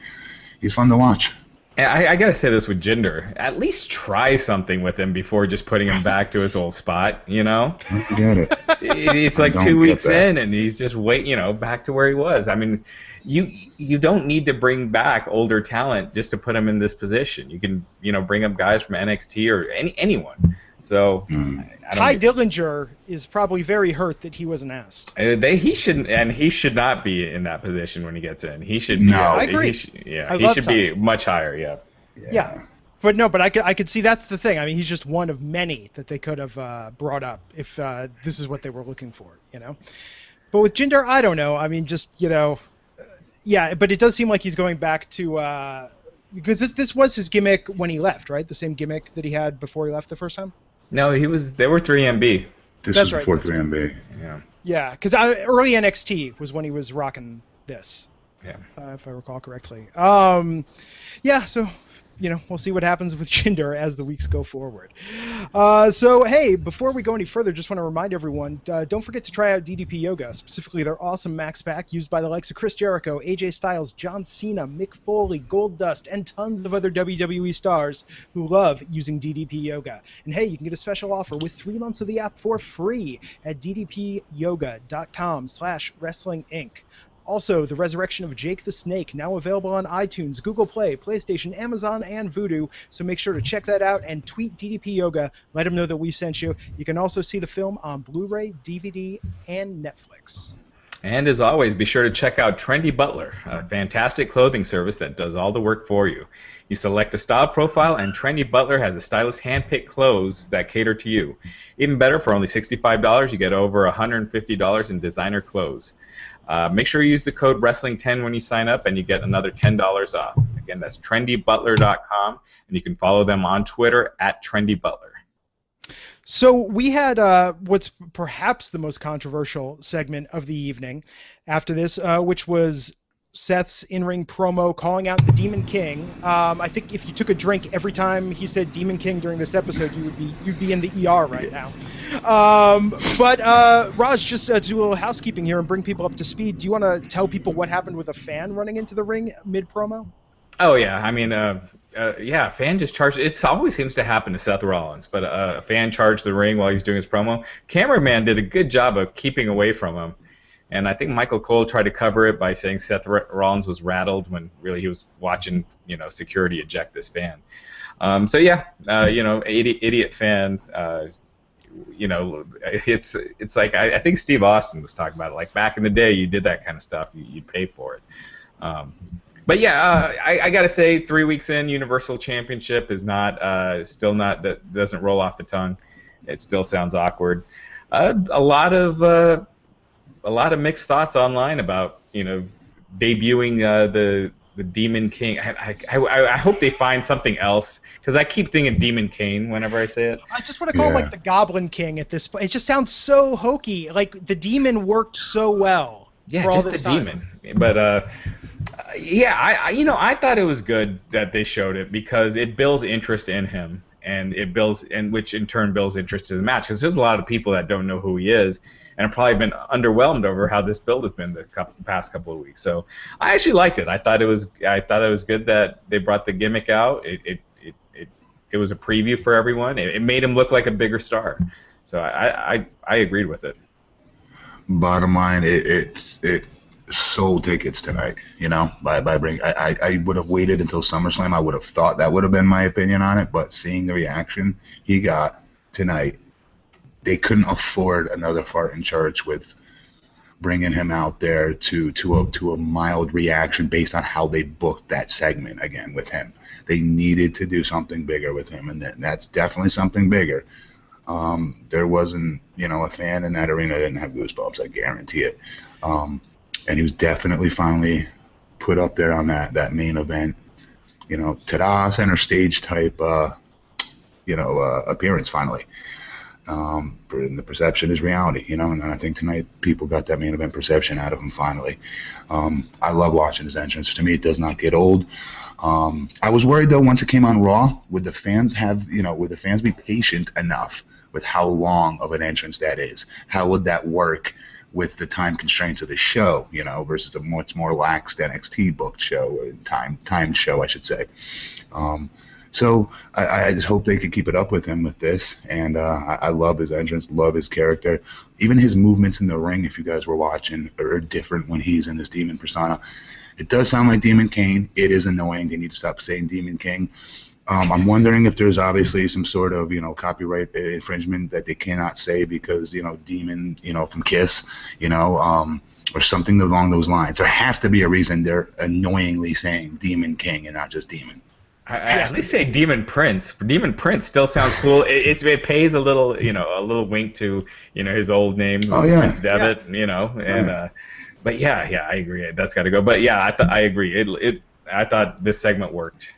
He's fun to watch. I, I, gotta say this with Jinder. At least try something with him before just putting him back to his old spot. You know, I get it. It's like two weeks in, and he's just wait. You know, back to where he was. I mean, you you don't need to bring back older talent just to put him in this position. You can you know bring up guys from NXT or any anyone. So mm. Tye Dillinger is probably very hurt that he wasn't asked. Uh, they he shouldn't and he should not be in that position when he gets in. He should. No, be, I agree. He should, yeah, I he should Ty. be much higher. Yeah. yeah. yeah. But no, but I could, I could see that's the thing. I mean, he's just one of many that they could have uh, brought up if uh, this is what they were looking for, you know. But with Jinder, I don't know. I mean, just you know, yeah. But it does seem like he's going back to uh, because this this was his gimmick when he left, right? The same gimmick that he had before he left the first time. No, he was. They were 3MB. This That's was before 3MB. Yeah. Yeah, because early NXT was when he was rocking this. Yeah. Uh, if I recall correctly. Um, yeah. So you know, we'll see what happens with Jinder as the weeks go forward. Uh, so, hey, before we go any further, just want to remind everyone uh, don't forget to try out DDP Yoga, specifically their awesome Max Pack used by the likes of Chris Jericho, AJ Styles, John Cena, Mick Foley, Goldust, and tons of other WWE stars who love using DDP Yoga. And hey, you can get a special offer with three months of the app for free at ddpyoga.com slash wrestling inc. Also, The Resurrection of Jake the Snake, now available on iTunes, Google Play, PlayStation, Amazon, and Vudu. So make sure to check that out and tweet DDP Yoga. Let him know that we sent you. You can also see the film on Blu ray, DVD, and Netflix. And as always, be sure to check out Trendy Butler, a fantastic clothing service that does all the work for you. You select a style profile, and Trendy Butler has a stylist handpicked clothes that cater to you. Even better, for only $65, you get over $150 in designer clothes. Uh, make sure you use the code Wrestling10 when you sign up, and you get another $10 off. Again, that's trendybutler.com, and you can follow them on Twitter at trendybutler. So we had uh, what's perhaps the most controversial segment of the evening after this, uh, which was Seth's in-ring promo calling out the Demon King. Um, I think if you took a drink every time he said Demon King during this episode, you would be you'd be in the ER right now. Um, but uh, Raj, just uh, do a little housekeeping here and bring people up to speed. Do you want to tell people what happened with a fan running into the ring mid promo? Oh yeah, I mean, uh, uh, yeah, a fan just charged. It always seems to happen to Seth Rollins, but uh, a fan charged the ring while he's doing his promo. Cameraman did a good job of keeping away from him. And I think Michael Cole tried to cover it by saying Seth Rollins was rattled when really he was watching, you know, security eject this fan. Um, so yeah, uh, you know, idiot, idiot fan. Uh, you know, it's it's like I, I, think Steve Austin was talking about it. Like back in the day, you did that kind of stuff, you, would pay for it. Um, but yeah, uh, I, I, gotta say, three weeks in, Universal Championship is not uh, still not that doesn't roll off the tongue. It still sounds awkward. Uh, a lot of uh, a lot of mixed thoughts online about you know debuting uh, the the Demon King. I, I, I, I hope they find something else because I keep thinking Demon King whenever I say it. I just want to call yeah. him like the Goblin King at this point. It just sounds so hokey. Like the demon worked so well. Yeah, just the time. demon. But uh, yeah, I, I you know I thought it was good that they showed it because it builds interest in him and it builds and which in turn builds interest in the match because there's a lot of people that don't know who he is and probably been underwhelmed over how this build has been the couple, past couple of weeks. So I actually liked it. I thought it was I thought it was good that they brought the gimmick out. It it it it, it was a preview for everyone. It, it made him look like a bigger star. So I I, I agreed with it. Bottom line, it it's it sold tickets tonight. You know, by by bring I, I, I would have waited until SummerSlam. I would have thought that would have been my opinion on it, but seeing the reaction he got tonight, they couldn't afford another fart in church with bringing him out there to to a to a mild reaction based on how they booked that segment again with him. They needed to do something bigger with him, and that's definitely something bigger. Um, there wasn't, you know, a fan in that arena didn't have goosebumps. I guarantee it. Um, and he was definitely finally put up there on that that main event. You know, ta-da, center stage type, uh, you know, uh, appearance finally. Um, and the perception is reality, you know, and I think tonight people got that main event perception out of him finally. Um, I love watching his entrance. To me, it does not get old. Um, I was worried though once it came on Raw, would the fans have, you know, would the fans be patient enough with how long of an entrance that is? How would that work with the time constraints of the show, you know, versus a much more lax NXT booked show or time timed show, I should say. Um, so I, I, just hope they could keep it up with him with this, and uh, I, I, love his entrance, love his character, even his movements in the ring. If you guys were watching, are different when he's in this demon persona. It does sound like Demon King. It is annoying. They need to stop saying Demon King. Um, I'm wondering if there's obviously some sort of you know copyright infringement that they cannot say because you know demon you know from Kiss you know um, or something along those lines. There has to be a reason they're annoyingly saying Demon King and not just Demon. I, at least say Demon Prince. Demon Prince still sounds cool. It, it, it pays a little, you know, a little wink to, you know, his old name, oh, yeah. Prince Devitt, yeah. you know, and, uh, but yeah, yeah, I agree. That's got to go. But yeah, I th- I agree. It, it, I thought this segment worked.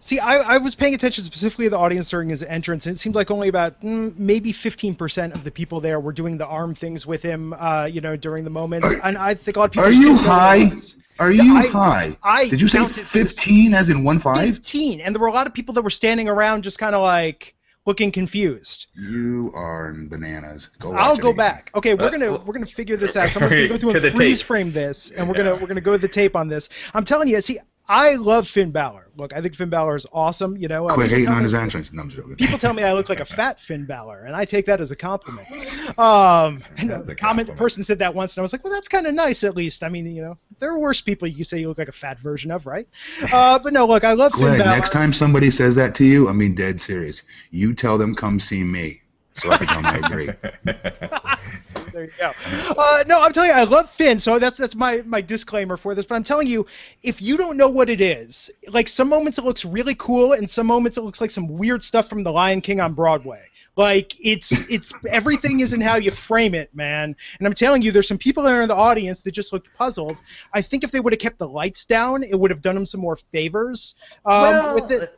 See, I, I was paying attention specifically to the audience during his entrance, and it seemed like only about mm, maybe 15% of the people there were doing the arm things with him, uh, you know, during the moments. Are, and I think a lot of people. Are you high? Are you I, high? I Did you say 15 as in one five? 15, and there were a lot of people that were standing around just kind of like looking confused. You are bananas. Go. I'll go back. Okay, we're uh, gonna we're gonna figure this out. Someone's gonna go through and freeze tape. frame this, and we're gonna we're gonna go to the tape on this. I'm telling you. See, I love Finn Balor. Look, I think Finn Balor is awesome. You know, Quit people hating tell on me- his entrance. No, I'm joking. People tell me I look like a fat Finn Balor, and I take that as a compliment. Um, and a comment compliment. person said that once, and I was like, well, that's kind of nice at least. I mean, you know, there are worse people you say you look like a fat version of, right? Uh, but no, look, I love Finn Balor. next time somebody says that to you, I mean dead serious. You tell them come see me, so I can tell agree. there you go. Uh, no, I'm telling you, I love Finn, so that's that's my my disclaimer for this. But I'm telling you, if you don't know what it is, like some moments it looks really cool, and some moments it looks like some weird stuff from The Lion King on Broadway. Like it's it's everything is in how you frame it, man. And I'm telling you, there's some people there in the audience that just looked puzzled. I think if they would have kept the lights down, it would have done them some more favors. Um, Well, with it.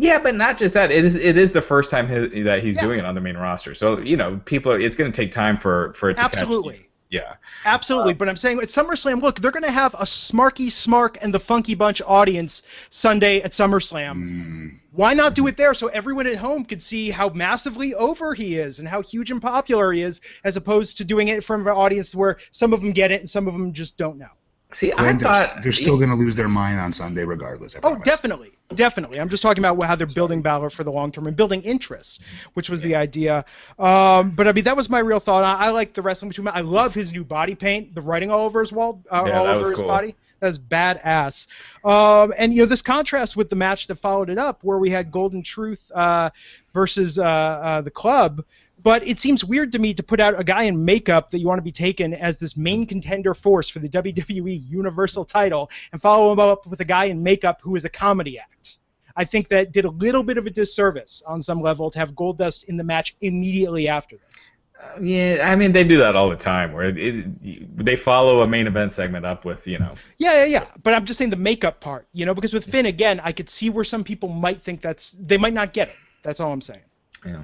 Yeah, but not just that. It is it is the first time he, that he's Yeah. doing it on the main roster. So you know, people, it's going to take time for for it to catch- Absolutely. Yeah. Absolutely, but I'm saying at SummerSlam, look, they're going to have a Smarky Smark and the Funky Bunch audience Sunday at SummerSlam. Mm, Why not do it there so everyone at home could see how massively over he is and how huge and popular he is, as opposed to doing it from an audience where some of them get it and some of them just don't know. See, I Glenn, they're, thought they're still going to lose their mind on Sunday regardless. I Oh, definitely, definitely. I'm just talking about how they're building Balor for the long term and building interest, which was the idea. Um, but I mean, that was my real thought. I, I like the wrestling between. I love his new body paint, the writing all over his wall, uh, Yeah, all that over was his cool. body. That's badass. Um, and you know, this contrast with the match that followed it up, where we had Golden Truth uh, versus uh, uh, the Club. But it seems weird to me to put out a guy in makeup that you want to be taken as this main contender force for the WWE Universal title and follow him up with a guy in makeup who is a comedy act. I think that did a little bit of a disservice on some level to have Goldust in the match immediately after this. Uh, yeah, I mean they do that all the time, where it, it, they follow a main event segment up with you know. Yeah, yeah, yeah. But I'm just saying the makeup part, you know, because with Finn again, I could see where some people might think that's they might not get it. That's all I'm saying. Yeah.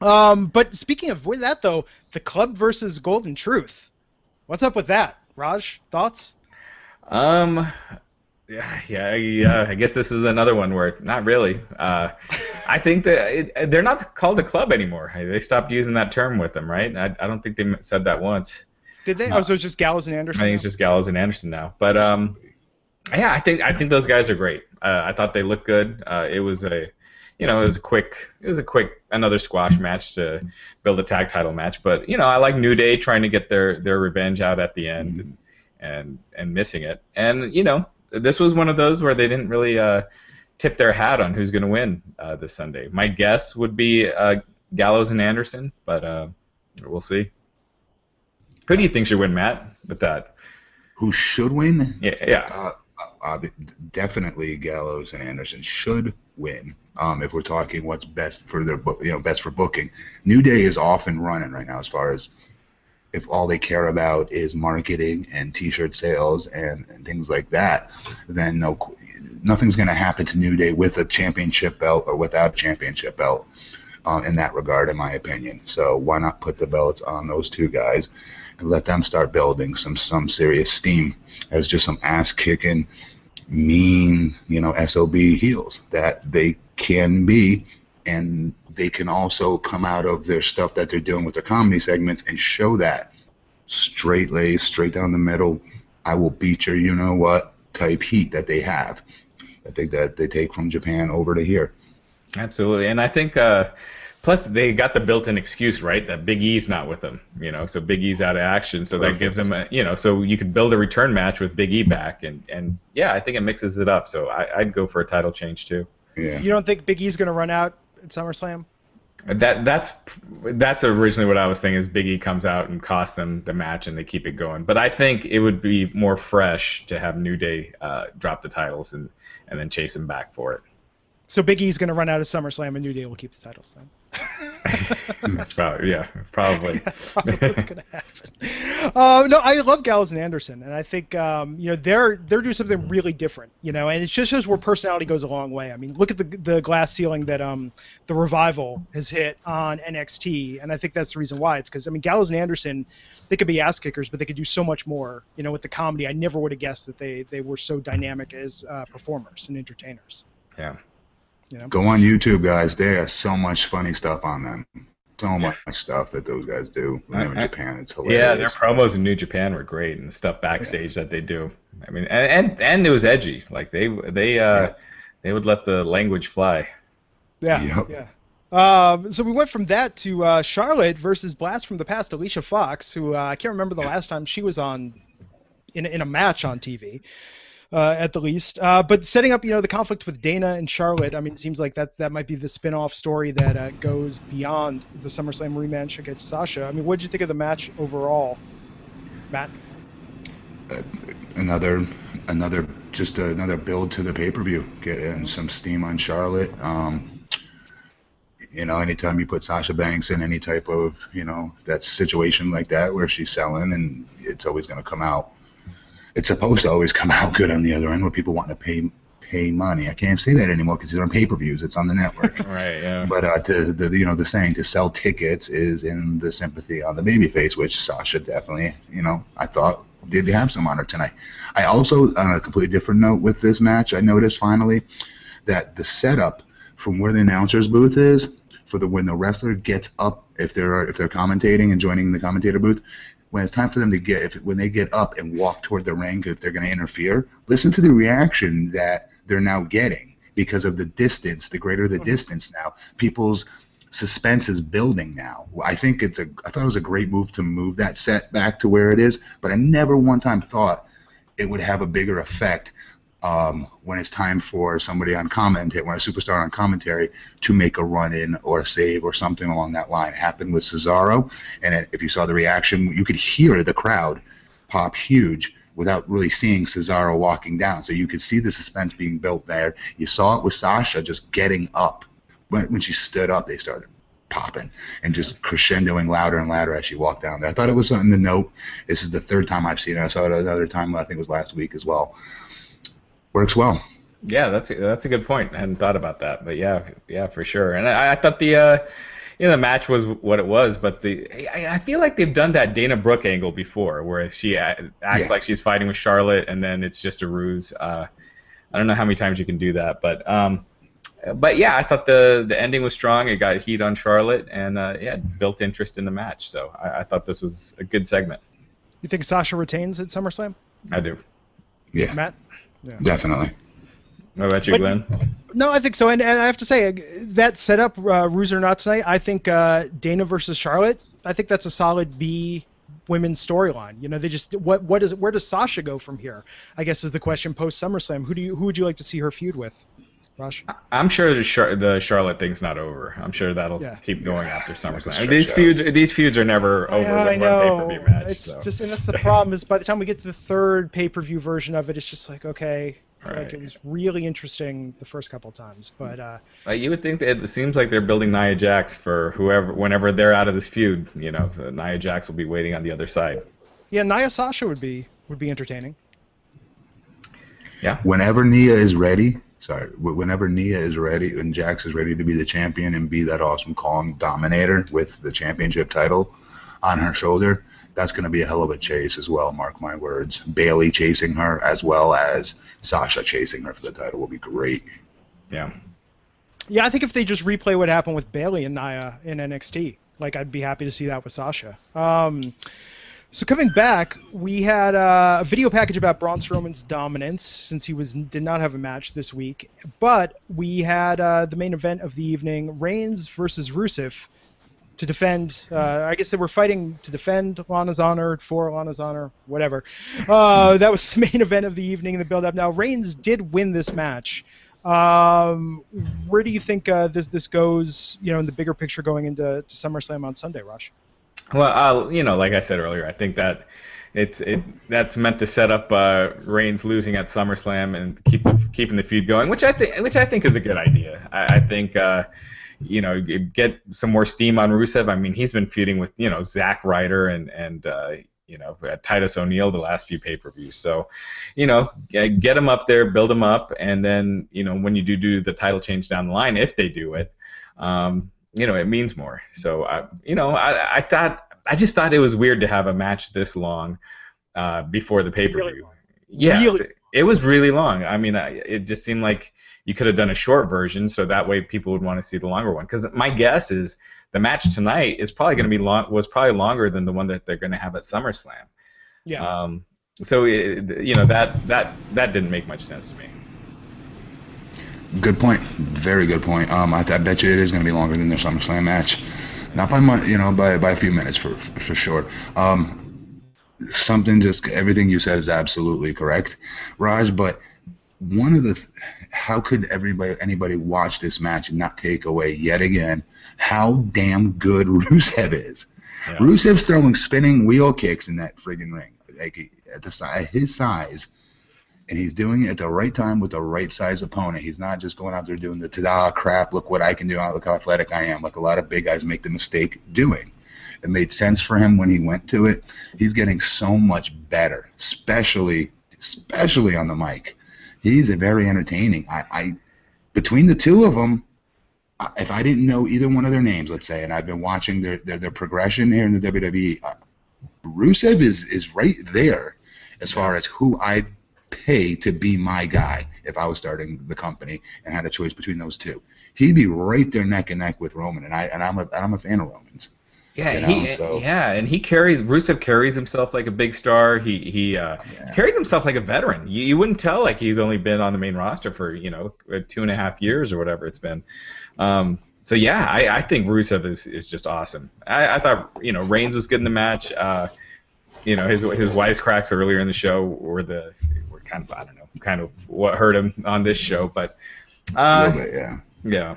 Um, but speaking of with that though, the club versus Golden Truth. What's up with that, Raj? Thoughts? Um. Yeah, yeah, yeah. I guess this is another one where not really. Uh, I think that it, they're not called the club anymore. They stopped using that term with them, right? I, I don't think they said that once. Did they? No. Oh, so it's just Gallows and Anderson. I think it's just Gallows and Anderson now. But um, yeah, I think I think those guys are great. Uh, I thought they looked good. Uh, it was a, you know, it was a quick, it was a quick another squash match to build a tag title match. But you know, I like New Day trying to get their their revenge out at the end and and and missing it. And you know, this was one of those where they didn't really uh, tip their hat on who's going to win uh, this Sunday. My guess would be uh, Gallows and Anderson, but uh, we'll see. Who do you think should win, Matt? With that, Who should win? yeah, yeah. Uh, definitely Gallows and Anderson should win. Um, if we're talking what's best for their book, you know, best for booking. New Day is off and running right now as far as if all they care about is marketing and T-shirt sales and, and things like that, then no, nothing's going to happen to New Day with a championship belt or without a championship belt. Um, in that regard, in my opinion. So why not put the belts on those two guys and let them start building some some serious steam as just some ass kicking, mean, you know, SOB heels that they can be, and they can also come out of their stuff that they're doing with their comedy segments and show that straight lace, straight down the middle. I will beat your, you know what, type heat that they have. I think that they take from Japan over to here. Absolutely, and I think uh, plus they got the built-in excuse, right? That Big E's not with them, you know, so Big E's out of action, so that gives them, a, you know, so you could build a return match with Big E back, and and yeah, I think it mixes it up. So I, I'd go for a title change too. Yeah. You don't think Big E's going to run out at SummerSlam? That that's that's originally what I was thinking is Big E comes out and costs them the match and they keep it going. But I think it would be more fresh to have New Day uh, drop the titles and and then chase him back for it. So Big E's going to run out of SummerSlam and New Day will keep the titles then. That's probably yeah, probably. probably what's going to happen. Uh, no, I love Gallows and Anderson, and I think um, you know they're they're doing something really different, you know, and it just shows where personality goes a long way. I mean, look at the the glass ceiling that um the revival has hit on NXT, and I think that's the reason why. It's because I mean Gallows and Anderson, they could be ass kickers, but they could do so much more, you know, with the comedy. I never would have guessed that they they were so dynamic as uh, performers and entertainers. yeah. You know. Go on YouTube, guys. There's so much funny stuff on them. so much stuff that those guys do when they're in I- I- Japan. It's hilarious. Yeah, their promos in New Japan were great, and the stuff backstage that they do. I mean, and and, and it was edgy. Like they they uh Yeah. they would let the language fly. Yeah, Yep. yeah. Um, so we went from that to uh, Charlotte versus Blast from the Past, Alicia Fox, who uh, I can't remember the last time she was on in, in a match on TV, uh, at the least. Uh, but setting up, you know, the conflict with Dana and Charlotte, I mean, it seems like that that might be the spin-off story that uh, goes beyond the SummerSlam rematch against Sasha. I mean, what did you think of the match overall, Matt? another another just another build to the pay per view, getting some steam on Charlotte. Um, you know, anytime you put Sasha Banks in any type of you know that situation like that where she's selling, and it's always going to come out. It's supposed to always come out good on the other end, where people want to pay pay money. I can't say that anymore because it's on pay per views. It's on the network. Right. Yeah. But uh, to the you know the saying to sell tickets is in the sympathy on the babyface, which Sasha definitely you know I thought did have some on her tonight. I also on a completely different note with this match, I noticed finally that the setup from where the announcer's booth is for the when the wrestler gets up if they're if they're commentating and joining the commentator booth. When it's time for them to get, if when they get up and walk toward the ring, if they're going to interfere, listen to the reaction that they're now getting because of the distance. The greater the mm-hmm. distance now, people's suspense is building now. I think it's a. I thought it was a great move to move that set back to where it is, but I never one time thought it would have a bigger effect um, when it's time for somebody on commentary, when a superstar on commentary to make a run in or a save or something along that line. It happened with Cesaro, and it, if you saw the reaction, you could hear the crowd pop huge without really seeing Cesaro walking down. So you could see the suspense being built there. You saw it with Sasha just getting up. When, when she stood up, they started popping and just crescendoing louder and louder as she walked down there. I thought it was something to note. This is the third time I've seen it. I saw it another time, I think it was last week as well. Works well. Yeah, that's a, that's a good point. I hadn't thought about that, but yeah, yeah, for sure. And I, I thought the uh, you know the match was what it was, but the I, I feel like they've done that Dana Brooke angle before, where she acts Yeah. like she's fighting with Charlotte, and then it's just a ruse. Uh, I don't know how many times you can do that, but um, but yeah, I thought the the ending was strong. It got heat on Charlotte, and uh, yeah, built interest in the match. So I, I thought this was a good segment. You think Sasha retains at SummerSlam, I do. Yeah, Matt? Definitely. What about you, But- Glenn? No, I think so, and, and I have to say uh, that setup, uh, Ruse or not tonight. I think uh, Dana versus Charlotte. I think that's a solid B women's storyline. You know, they just what what is where does Sasha go from here? I guess is the question post SummerSlam. Who do you who would you like to see her feud with? Rush. I'm sure the, Char- the Charlotte thing's not over. I'm sure that'll Yeah. keep going after SummerSlam. stretch these out. feuds, these feuds are never over Yeah, I when know. pay-per-view match. it's so. just and that's the problem is by the time we get to the third pay per view version of it, it's just like okay, like it was really interesting the first couple times, but uh, Like, you would think that it seems like they're building Nia Jax for whoever, whenever they're out of this feud. You know, the Nia Jax will be waiting on the other side. yeah, Nia Sasha would be would be entertaining. Yeah. Whenever Nia is ready, sorry, whenever Nia is ready and Jax is ready to be the champion and be that awesome Kong dominator with the championship title on her shoulder, that's going to be a hell of a chase as well. Mark my words. Bayley chasing her as well as Sasha chasing her for the title will be great. Yeah. Yeah, I think if they just replay what happened with Bayley and Nia in NXT, like I'd be happy to see that with Sasha. Um, so coming back, we had uh, a video package about Braun Strowman's dominance since he was did not have a match this week, but we had uh, the main event of the evening: Reigns versus Rusev to defend. Uh, I guess they were fighting to defend Lana's honor for Lana's honor, whatever. Uh, that was the main event of the evening in the build-up. Now Reigns did win this match. Um, where do you think uh, this this goes? You know, in the bigger picture going into to SummerSlam on Sunday, Rush. Well, I'll, you know, like I said earlier, I think that it's it that's meant to set up uh, Reigns losing at SummerSlam and keep the, keeping the feud going, which I think which I think is a good idea. I, I think uh, you know get some more steam on Rusev. I mean, he's been feuding with you know Zack Ryder and and uh, you know Titus O'Neil the last few pay-per-views. So you know get him up there, build him up, and then you know when you do do the title change down the line, if they do it. Um, you know, it means more. So, I, you know, I, I thought, I just thought it was weird to have a match this long uh, before the pay per view. long. Yeah, Really? it was really long. I mean, I, it just seemed like you could have done a short version, so that way people would want to see the longer one. Because my guess is the match tonight is probably going to be long was probably longer than the one that they're going to have at SummerSlam. Yeah. Um, so it, you know that that that didn't make much sense to me. Good point. Very good point. Um, I, I bet you it is going to be longer than their SummerSlam match. Not by much, you know, by by a few minutes for for sure. Um, something just everything you said is absolutely correct, Raj. But one of the, th- how could everybody anybody watch this match and not take away yet again how damn good Rusev is? Yeah. Rusev's throwing spinning wheel kicks in that friggin' ring, like at the si- at his size, and he's doing it at the right time with the right size opponent. He's not just going out there doing the ta-da crap. Look what I can do. Look how athletic I am. Like a lot of big guys make the mistake doing. It made sense for him when he went to it. He's getting so much better, especially especially on the mic. He's a very entertaining. I, I between the two of them, if I didn't know either one of their names, let's say, and I've been watching their their, their progression here in the WWE, uh, Rusev is is right there as far as who I'd pay to be my guy if I was starting the company and had a choice between those two. He'd be right there neck and neck with Roman, and I and I'm a and I'm a fan of Roman's. Yeah, you know, he so- yeah, and he carries Rusev carries himself like a big star. He he uh, Yeah. carries himself like a veteran. You, you wouldn't tell like he's only been on the main roster for you know uh, two and a half years or whatever it's been. Um, so yeah, I, I think Rusev is, is just awesome. I, I thought you know Reigns was good in the match. Uh, you know his his wisecracks earlier in the show were the kind of I don't know kind of what hurt him on this show, but A uh, little bit, yeah. yeah.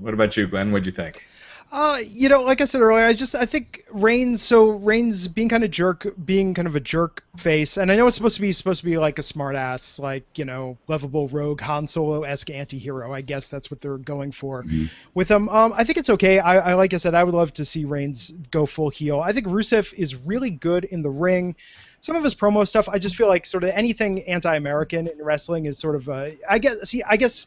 What about you, Glenn? What'd you think? Uh, you know, like I said earlier, I just I think Reigns. So Reigns being kind of jerk, being kind of a jerk face, and I know it's supposed to be supposed to be like a smartass, like you know, lovable rogue Han Solo esque anti-hero. I guess that's what they're going for Mhm. with him. Um, I think it's okay. I, I like I said, I would love to see Reigns go full heel. I think Rusev is really good in the ring. Some of his promo stuff, I just feel like sort of anything anti-American in wrestling is sort of. Uh, I guess. See, I guess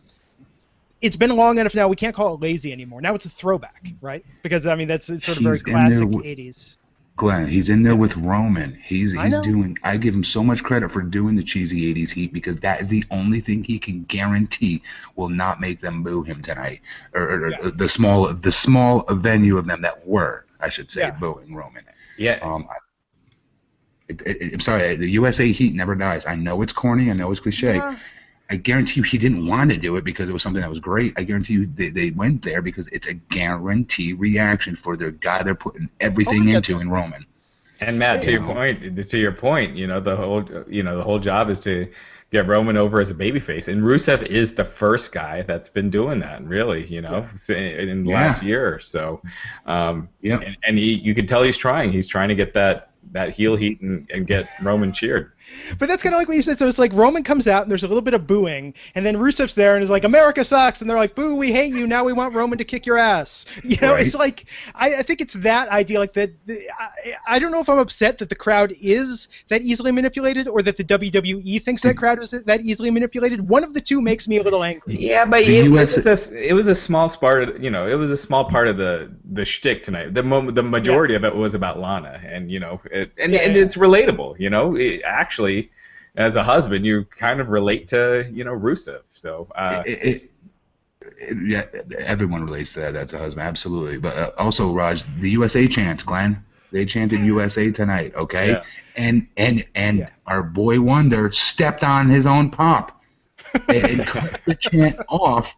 it's been long enough now. We can't call it lazy anymore. Now it's a throwback, right? Because I mean, that's sort of very He's in classic wi- '80s. Glenn, he's in there with Roman. He's he's know. doing. I give him so much credit for doing the cheesy '80s heat because that is the only thing he can guarantee will not make them boo him tonight, or, or, or Yeah. the small the small venue of them that were, I should say, Yeah. booing Roman. Yeah, Um, I, it, it, I'm sorry, the USA Heat never dies. I know it's corny. I know it's cliche. Yeah. I guarantee you he didn't want to do it because it was something that was great. I guarantee you they, they went there because it's a guarantee reaction for their guy they're putting everything Oh, into in Roman. And Matt, to You your know. point, to your point, you know the whole, you know the whole job is to get Roman over as a babyface, and Rusev is the first guy that's been doing that, really, you know, s- in in the Yeah. last year or so. Um, Yep. and, and he, you can tell he's trying. He's trying to get that that heel heat and, and get Roman cheered. But that's kind of like what you said. So it's like Roman comes out and there's a little bit of booing, and then Rusev's there and is like, "America sucks," and they're like, "Boo, we hate you. Now we want Roman to kick your ass." You know, Right. it's like I, I think it's that idea. Like that. The, I, I don't know if I'm upset that the crowd is that easily manipulated, or that the WWE thinks that crowd is that easily manipulated. One of the two makes me a little angry. Yeah, but The it, US was this, it was a small part. Of, you know, it was a small part of the the shtick tonight. The mo- the majority of it was about Lana, and you know, it, and Yeah, and yeah. it's relatable. You know, it, actually, as a husband, you kind of relate to you know Rusev. So uh, it, it, it, yeah, everyone relates to that. That's a husband, absolutely. But uh, also, Raj, the USA chants, Glenn. They chanted USA tonight, okay? Yeah. And and and Yeah. our boy Wonder stepped on his own pop and, cut the chant off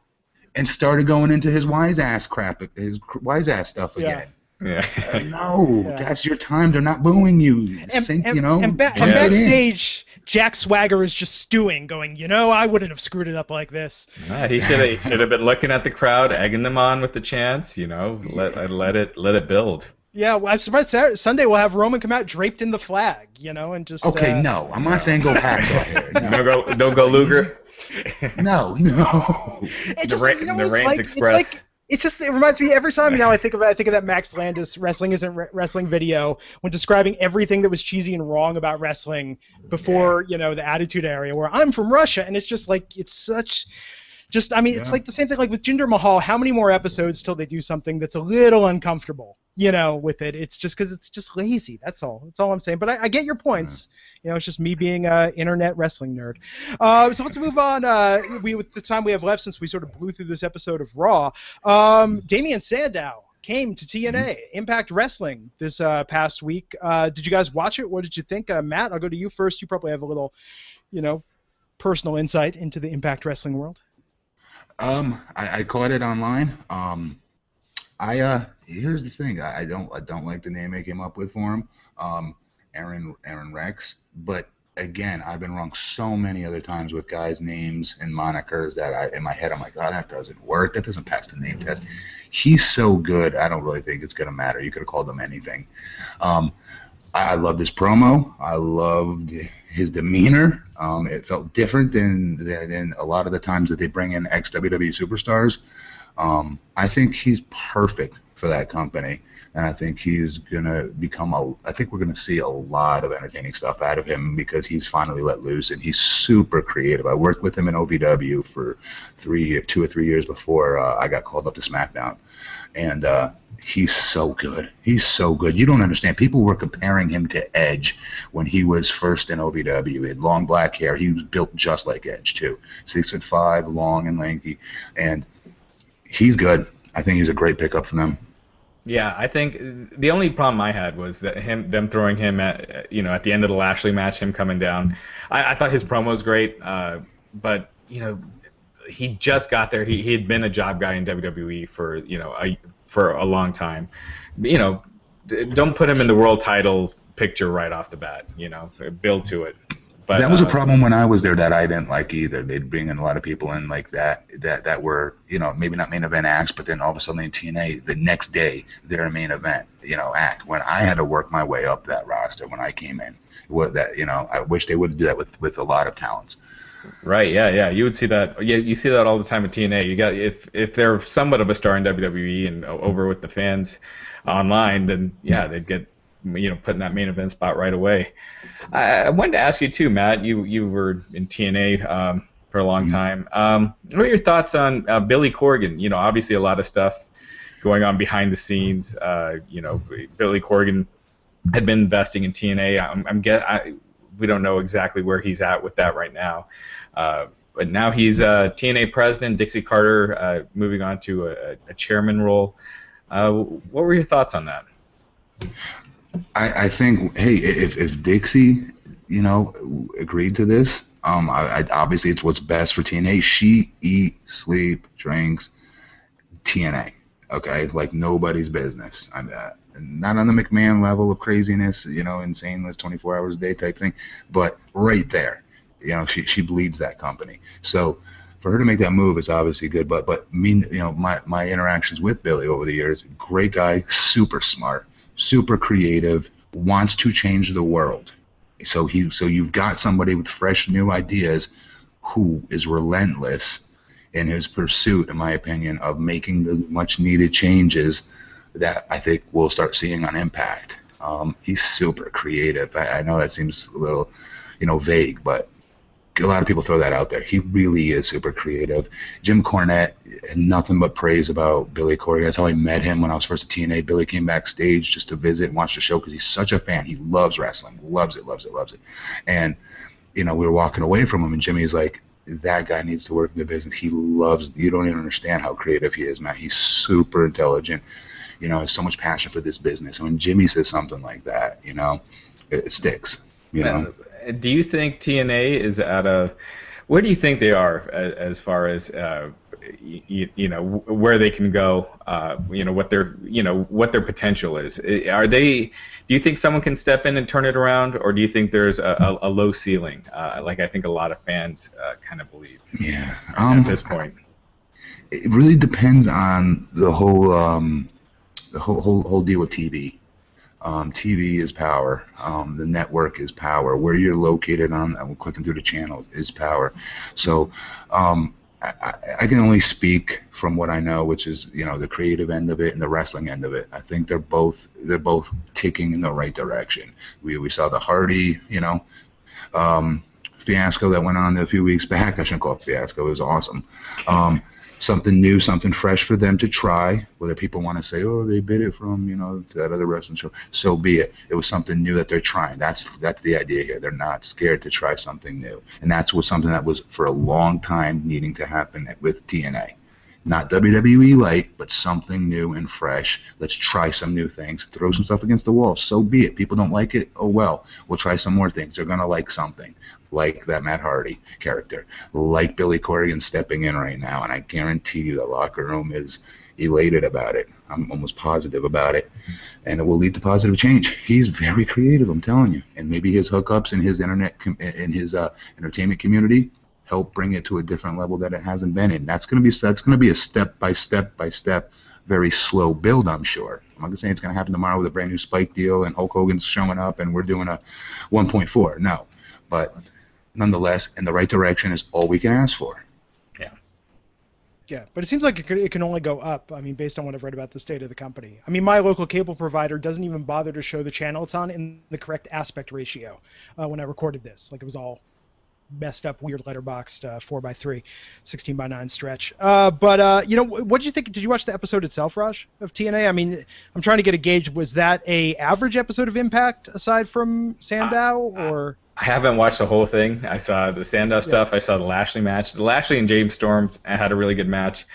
and started going into his wise ass crap, his wise ass stuff again. Yeah. No, Yeah. that's your time. They're not booing you. And, Sink, and, you know. and, ba- jump and Yeah. it in. backstage, Jack Swagger is just stewing, going, "You know, I wouldn't have screwed it up like this." Yeah, he should have should have been looking at the crowd, egging them on with the chants. You know, let let it let it build. Yeah, well, I'm surprised Saturday, Sunday we'll have Roman come out draped in the flag, you know, and just. Okay, uh, no, I'm not saying go Hacksaw here. No, Don't go don't go Luger. no, no. It The just, Ra- you know, the it's Reigns like, Express. It just it reminds me every time now I think of I think of that Max Landis wrestling isn't re- wrestling video when describing everything that was cheesy and wrong about wrestling before you know the Attitude Era, where I'm from Russia, and it's just like it's such. Just, I mean, it's like the same thing like with Jinder Mahal. How many more episodes till they do something that's a little uncomfortable, you know, with it? It's just because it's just lazy. That's all. That's all I'm saying. But I, I get your points. You know, it's just me being a internet wrestling nerd. Uh, so let's move on. Uh, we with the time we have left, since we sort of blew through this episode of Raw, um, Damien Sandow came to TNA mm-hmm. Impact Wrestling this uh, past week. Uh, did you guys watch it? What did you think, uh, Matt? I'll go to you first. You probably have a little, you know, personal insight into the Impact Wrestling world. Um, I, I caught it online. Um, I uh, here's the thing. I, I don't I don't like the name I came up with for him. Um, Aron Aron Rex, but again, I've been wrong so many other times with guys' names and monikers that I, in my head, I'm like, oh, that doesn't work. That doesn't pass the name test. He's so good. I don't really think it's to matter. You could have called him anything. Um, I loved his promo. I loved his demeanor. Um, it felt different than, than, than a lot of the times that they bring in ex WWE superstars. Um, I think he's perfect for that company, and I think he's gonna become a. I think we're gonna see a lot of entertaining stuff out of him because he's finally let loose and he's super creative. I worked with him in OVW for three, two or three years before uh, I got called up to SmackDown, and uh, he's so good. He's so good. You don't understand. People were comparing him to Edge when he was first in OVW. He had long black hair. He was built just like Edge too, six foot five, long and lanky, and he's good. I think he's a great pickup for them. Yeah, I think the only problem I had was that him, them throwing him at, you know, at the end of the Lashley match, him coming down. I, I thought his promo was great, uh, but you know, he just got there. He he had been a job guy in WWE for you know a for a long time. You know, don't put him in the world title picture right off the bat. You know, build to it. But, that was uh, a problem when I was there that I didn't like either. They'd bring in a lot of people in like that that that were you know maybe not main event acts, but then all of a sudden in TNA the next day they're a main event you know act. When I had to work my way up that roster when I came in, what that you know I wish they would do that with with a lot of talents. Right. Yeah. Yeah. You would see that. Yeah. You see that all the time at TNA. You got if if they're somewhat of a star in WWE and over with the fans online, then yeah, they'd get you know putting that main event spot right away. I, I wanted to ask you too, Matt. You you were in TNA um, for a long mm-hmm. time. Um, what are your thoughts on uh, Billy Corgan? You know, obviously a lot of stuff going on behind the scenes. Uh, you know, Billy Corgan had been investing in TNA. I'm, I'm get I, we don't know exactly where he's at with that right now. Uh, but now he's uh, TNA president. Dixie Carter uh, moving on to a, a chairman role. Uh, what were your thoughts on that? I, I think, hey, if, if Dixie, you know, agreed to this, um, I, I, obviously it's what's best for TNA. She eat, sleep, drinks, TNA. Okay, like nobody's business. I'm uh, not on the McMahon level of craziness, you know, insaneness, 24 hours a day type thing, but right there, you know, she she bleeds that company. So for her to make that move is obviously good. But but me, you know, my my interactions with Billy over the years, great guy, super smart super creative, wants to change the world. So he so you've got somebody with fresh new ideas who is relentless in his pursuit, in my opinion, of making the much needed changes that I think we'll start seeing on Impact. Um, he's super creative. I, I, know that seems a little, you know, vague, but a lot of people throw that out there. He really is super creative. Jim Cornette nothing but praise about Billy Corgan. That's how I met him when I was first at TNA. Billy came backstage just to visit and watch the show because he's such a fan. He loves wrestling, loves it, loves it, loves it. And you know, we were walking away from him, and Jimmy's like, "That guy needs to work in the business. He loves. You don't even understand how creative he is, man. He's super intelligent. You know, has so much passion for this business. And when Jimmy says something like that, you know, it, it sticks. You know." Do you think TNA is out of where do you think they are as, as far as uh, you, you, know where they can go? Uh, you know what their you know what their potential is. Are they? Do you think someone can step in and turn it around, or do you think there's a, a, a low ceiling, uh, like I think a lot of fans uh, kind of believe? Yeah. Um, at this point, it really depends on the whole um, the whole, whole whole deal with TV. Um, TV is power. Um, the network is power. Where you're located on, I'm clicking through the channels, is power. So um, I, I, can only speak from what I know, which is you know the creative end of it and the wrestling end of it. I think they're both they're both ticking in the right direction. We we saw the Hardy, you know. Um, fiasco that went on a few weeks back. I shouldn't call it fiasco. It was awesome. Something new, something fresh for them to try. Whether people want to say, "Oh, they bit it from you know that other wrestling show," so be it. It was something new that they're trying. That's that's the idea here. They're not scared to try something new, and that's what something that was for a long time needing to happen with TNA. Not WWE light, but something new and fresh. Let's try some new things. Throw some stuff against the wall. So be it. People don't like it. Oh well. We'll try some more things. They're gonna like something, like that Matt Hardy character, like Billy Corgan stepping in right now, and I guarantee you the locker room is elated about it. I'm almost positive about it, and it will lead to positive change. He's very creative, I'm telling you, and maybe his hookups in his internet com- in his uh, entertainment community help bring it to a different level that it hasn't been in. That's gonna be that's gonna be a step by step by step, very slow build. I'm sure. I'm not gonna say it's gonna happen tomorrow with a brand new Spike deal and Hulk Hogan's showing up and we're doing a 1.4. No, but nonetheless, in the right direction is all we can ask for. Yeah, Yeah, but it seems like it, could, it can only go up. I mean, based on what I've read about the state of the company. I mean, my local cable provider doesn't even bother to show the channel it's on in the correct aspect ratio uh, when I recorded this. Like it was all messed up, weird letterboxed uh, 4x3, 16 by 9 stretch. Uh, but, uh, you know, what did you think? Did you watch the episode itself, Raj, of TNA? I mean, I'm trying to get a gauge. Was that a average episode of Impact aside from Sandow, Uh, or? I haven't watched the whole thing. I saw the Sandow stuff. I saw the Lashley match. The Lashley and James Storm had a really good match.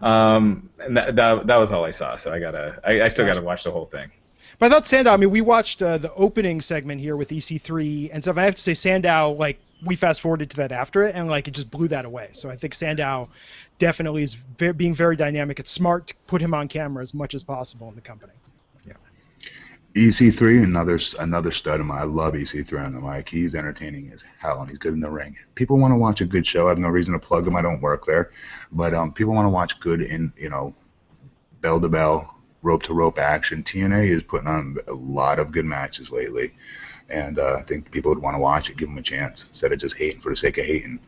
Um, and that, that, that was all I saw. So I gotta, I, I still gotta watch the whole thing. But I thought Sandow. I mean, we watched uh, the opening segment here with EC3 and stuff. I have to say, Sandow, like, we fast forwarded to that after it, and like, it just blew that away. So I think Sandow definitely is being very dynamic. It's smart to put him on camera as much as possible in the company. Yeah. EC3, another another stud of mine. I love EC3 on the mic. He's entertaining as hell, and he's good in the ring. People want to watch a good show. I have no reason to plug him. I don't work there, but um, people want to watch good in you know, bell to bell, rope to rope action. TNA is putting on a lot of good matches lately, and uh, I think people would want to watch it, give them a chance instead of just hating for the sake of hating.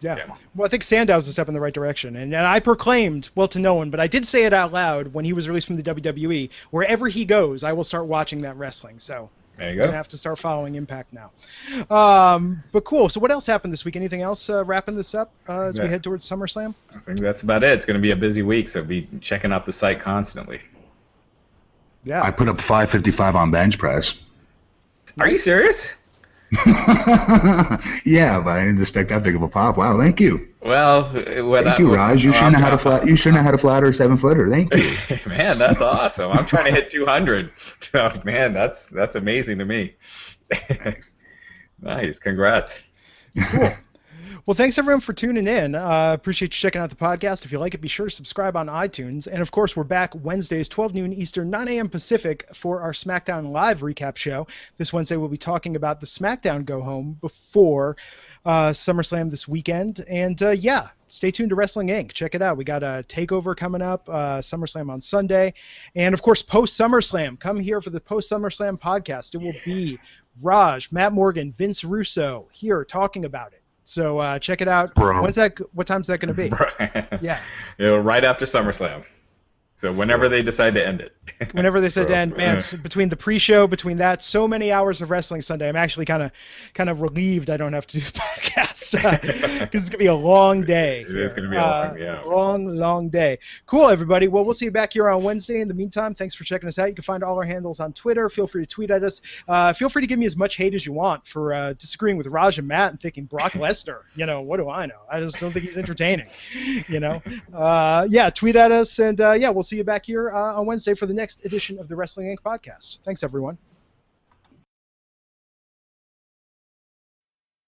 Yeah. Yeah. Well, I think Sandow's a step in the right direction. And, and I proclaimed, well, to no one, but I did say it out loud when he was released from the WWE. Wherever he goes, I will start watching that wrestling. So There you go. I'm going to go. have to start following Impact now. Um, but cool. So what else happened this week? Anything else uh, wrapping this up uh, as we head towards SummerSlam? I think that's about it. It's gonna be a busy week, so be checking out the site constantly. Yeah. I put up 555 on bench press. Are you serious? yeah, but I didn't expect that big of a pop. Wow, thank you. Well, Thank you, Raj. You shouldn't have had a flat. You shouldn't have had a flatter seven footer. Thank you. man, that's awesome. I'm trying to hit 200. So, man, that's that's amazing to me. nice, congrats. Well, thanks everyone for tuning in. Uh, appreciate you checking out the podcast. If you like it, be sure to subscribe on iTunes. And of course, we're back Wednesdays, 12 noon Eastern, 9 a.m. Pacific for our SmackDown Live recap show. This Wednesday, we'll be talking about the SmackDown go home before uh, SummerSlam this weekend. And uh, yeah, stay tuned to Wrestling Inc. Check it out. We got a takeover coming up, uh, SummerSlam on Sunday, and of course, post SummerSlam. Come here for the post SummerSlam podcast. It will be Raj, Matt Morgan, Vince Russo here talking about it. So uh, check it out. Bro. When's that? What time's that going to be? Yeah. You know, right after SummerSlam. So whenever they decide to end it. Whenever they said to man, between the pre-show, between that, so many hours of wrestling Sunday. I'm actually kind of, kind of relieved I don't have to do the podcast because it's gonna be a long day. It is gonna be a long- Uh, yeah. long, long day. Cool, everybody. Well, we'll see you back here on Wednesday. In the meantime, thanks for checking us out. You can find all our handles on Twitter. Feel free to tweet at us. Uh, feel free to give me as much hate as you want for uh, disagreeing with Raj and Matt and thinking Brock Lesnar. You know, what do I know? I just don't think he's entertaining. You know, uh, yeah, tweet at us, and uh, yeah, we'll see you back here uh, on Wednesday for the next edition of the Wrestling Inc. podcast. Thanks, everyone.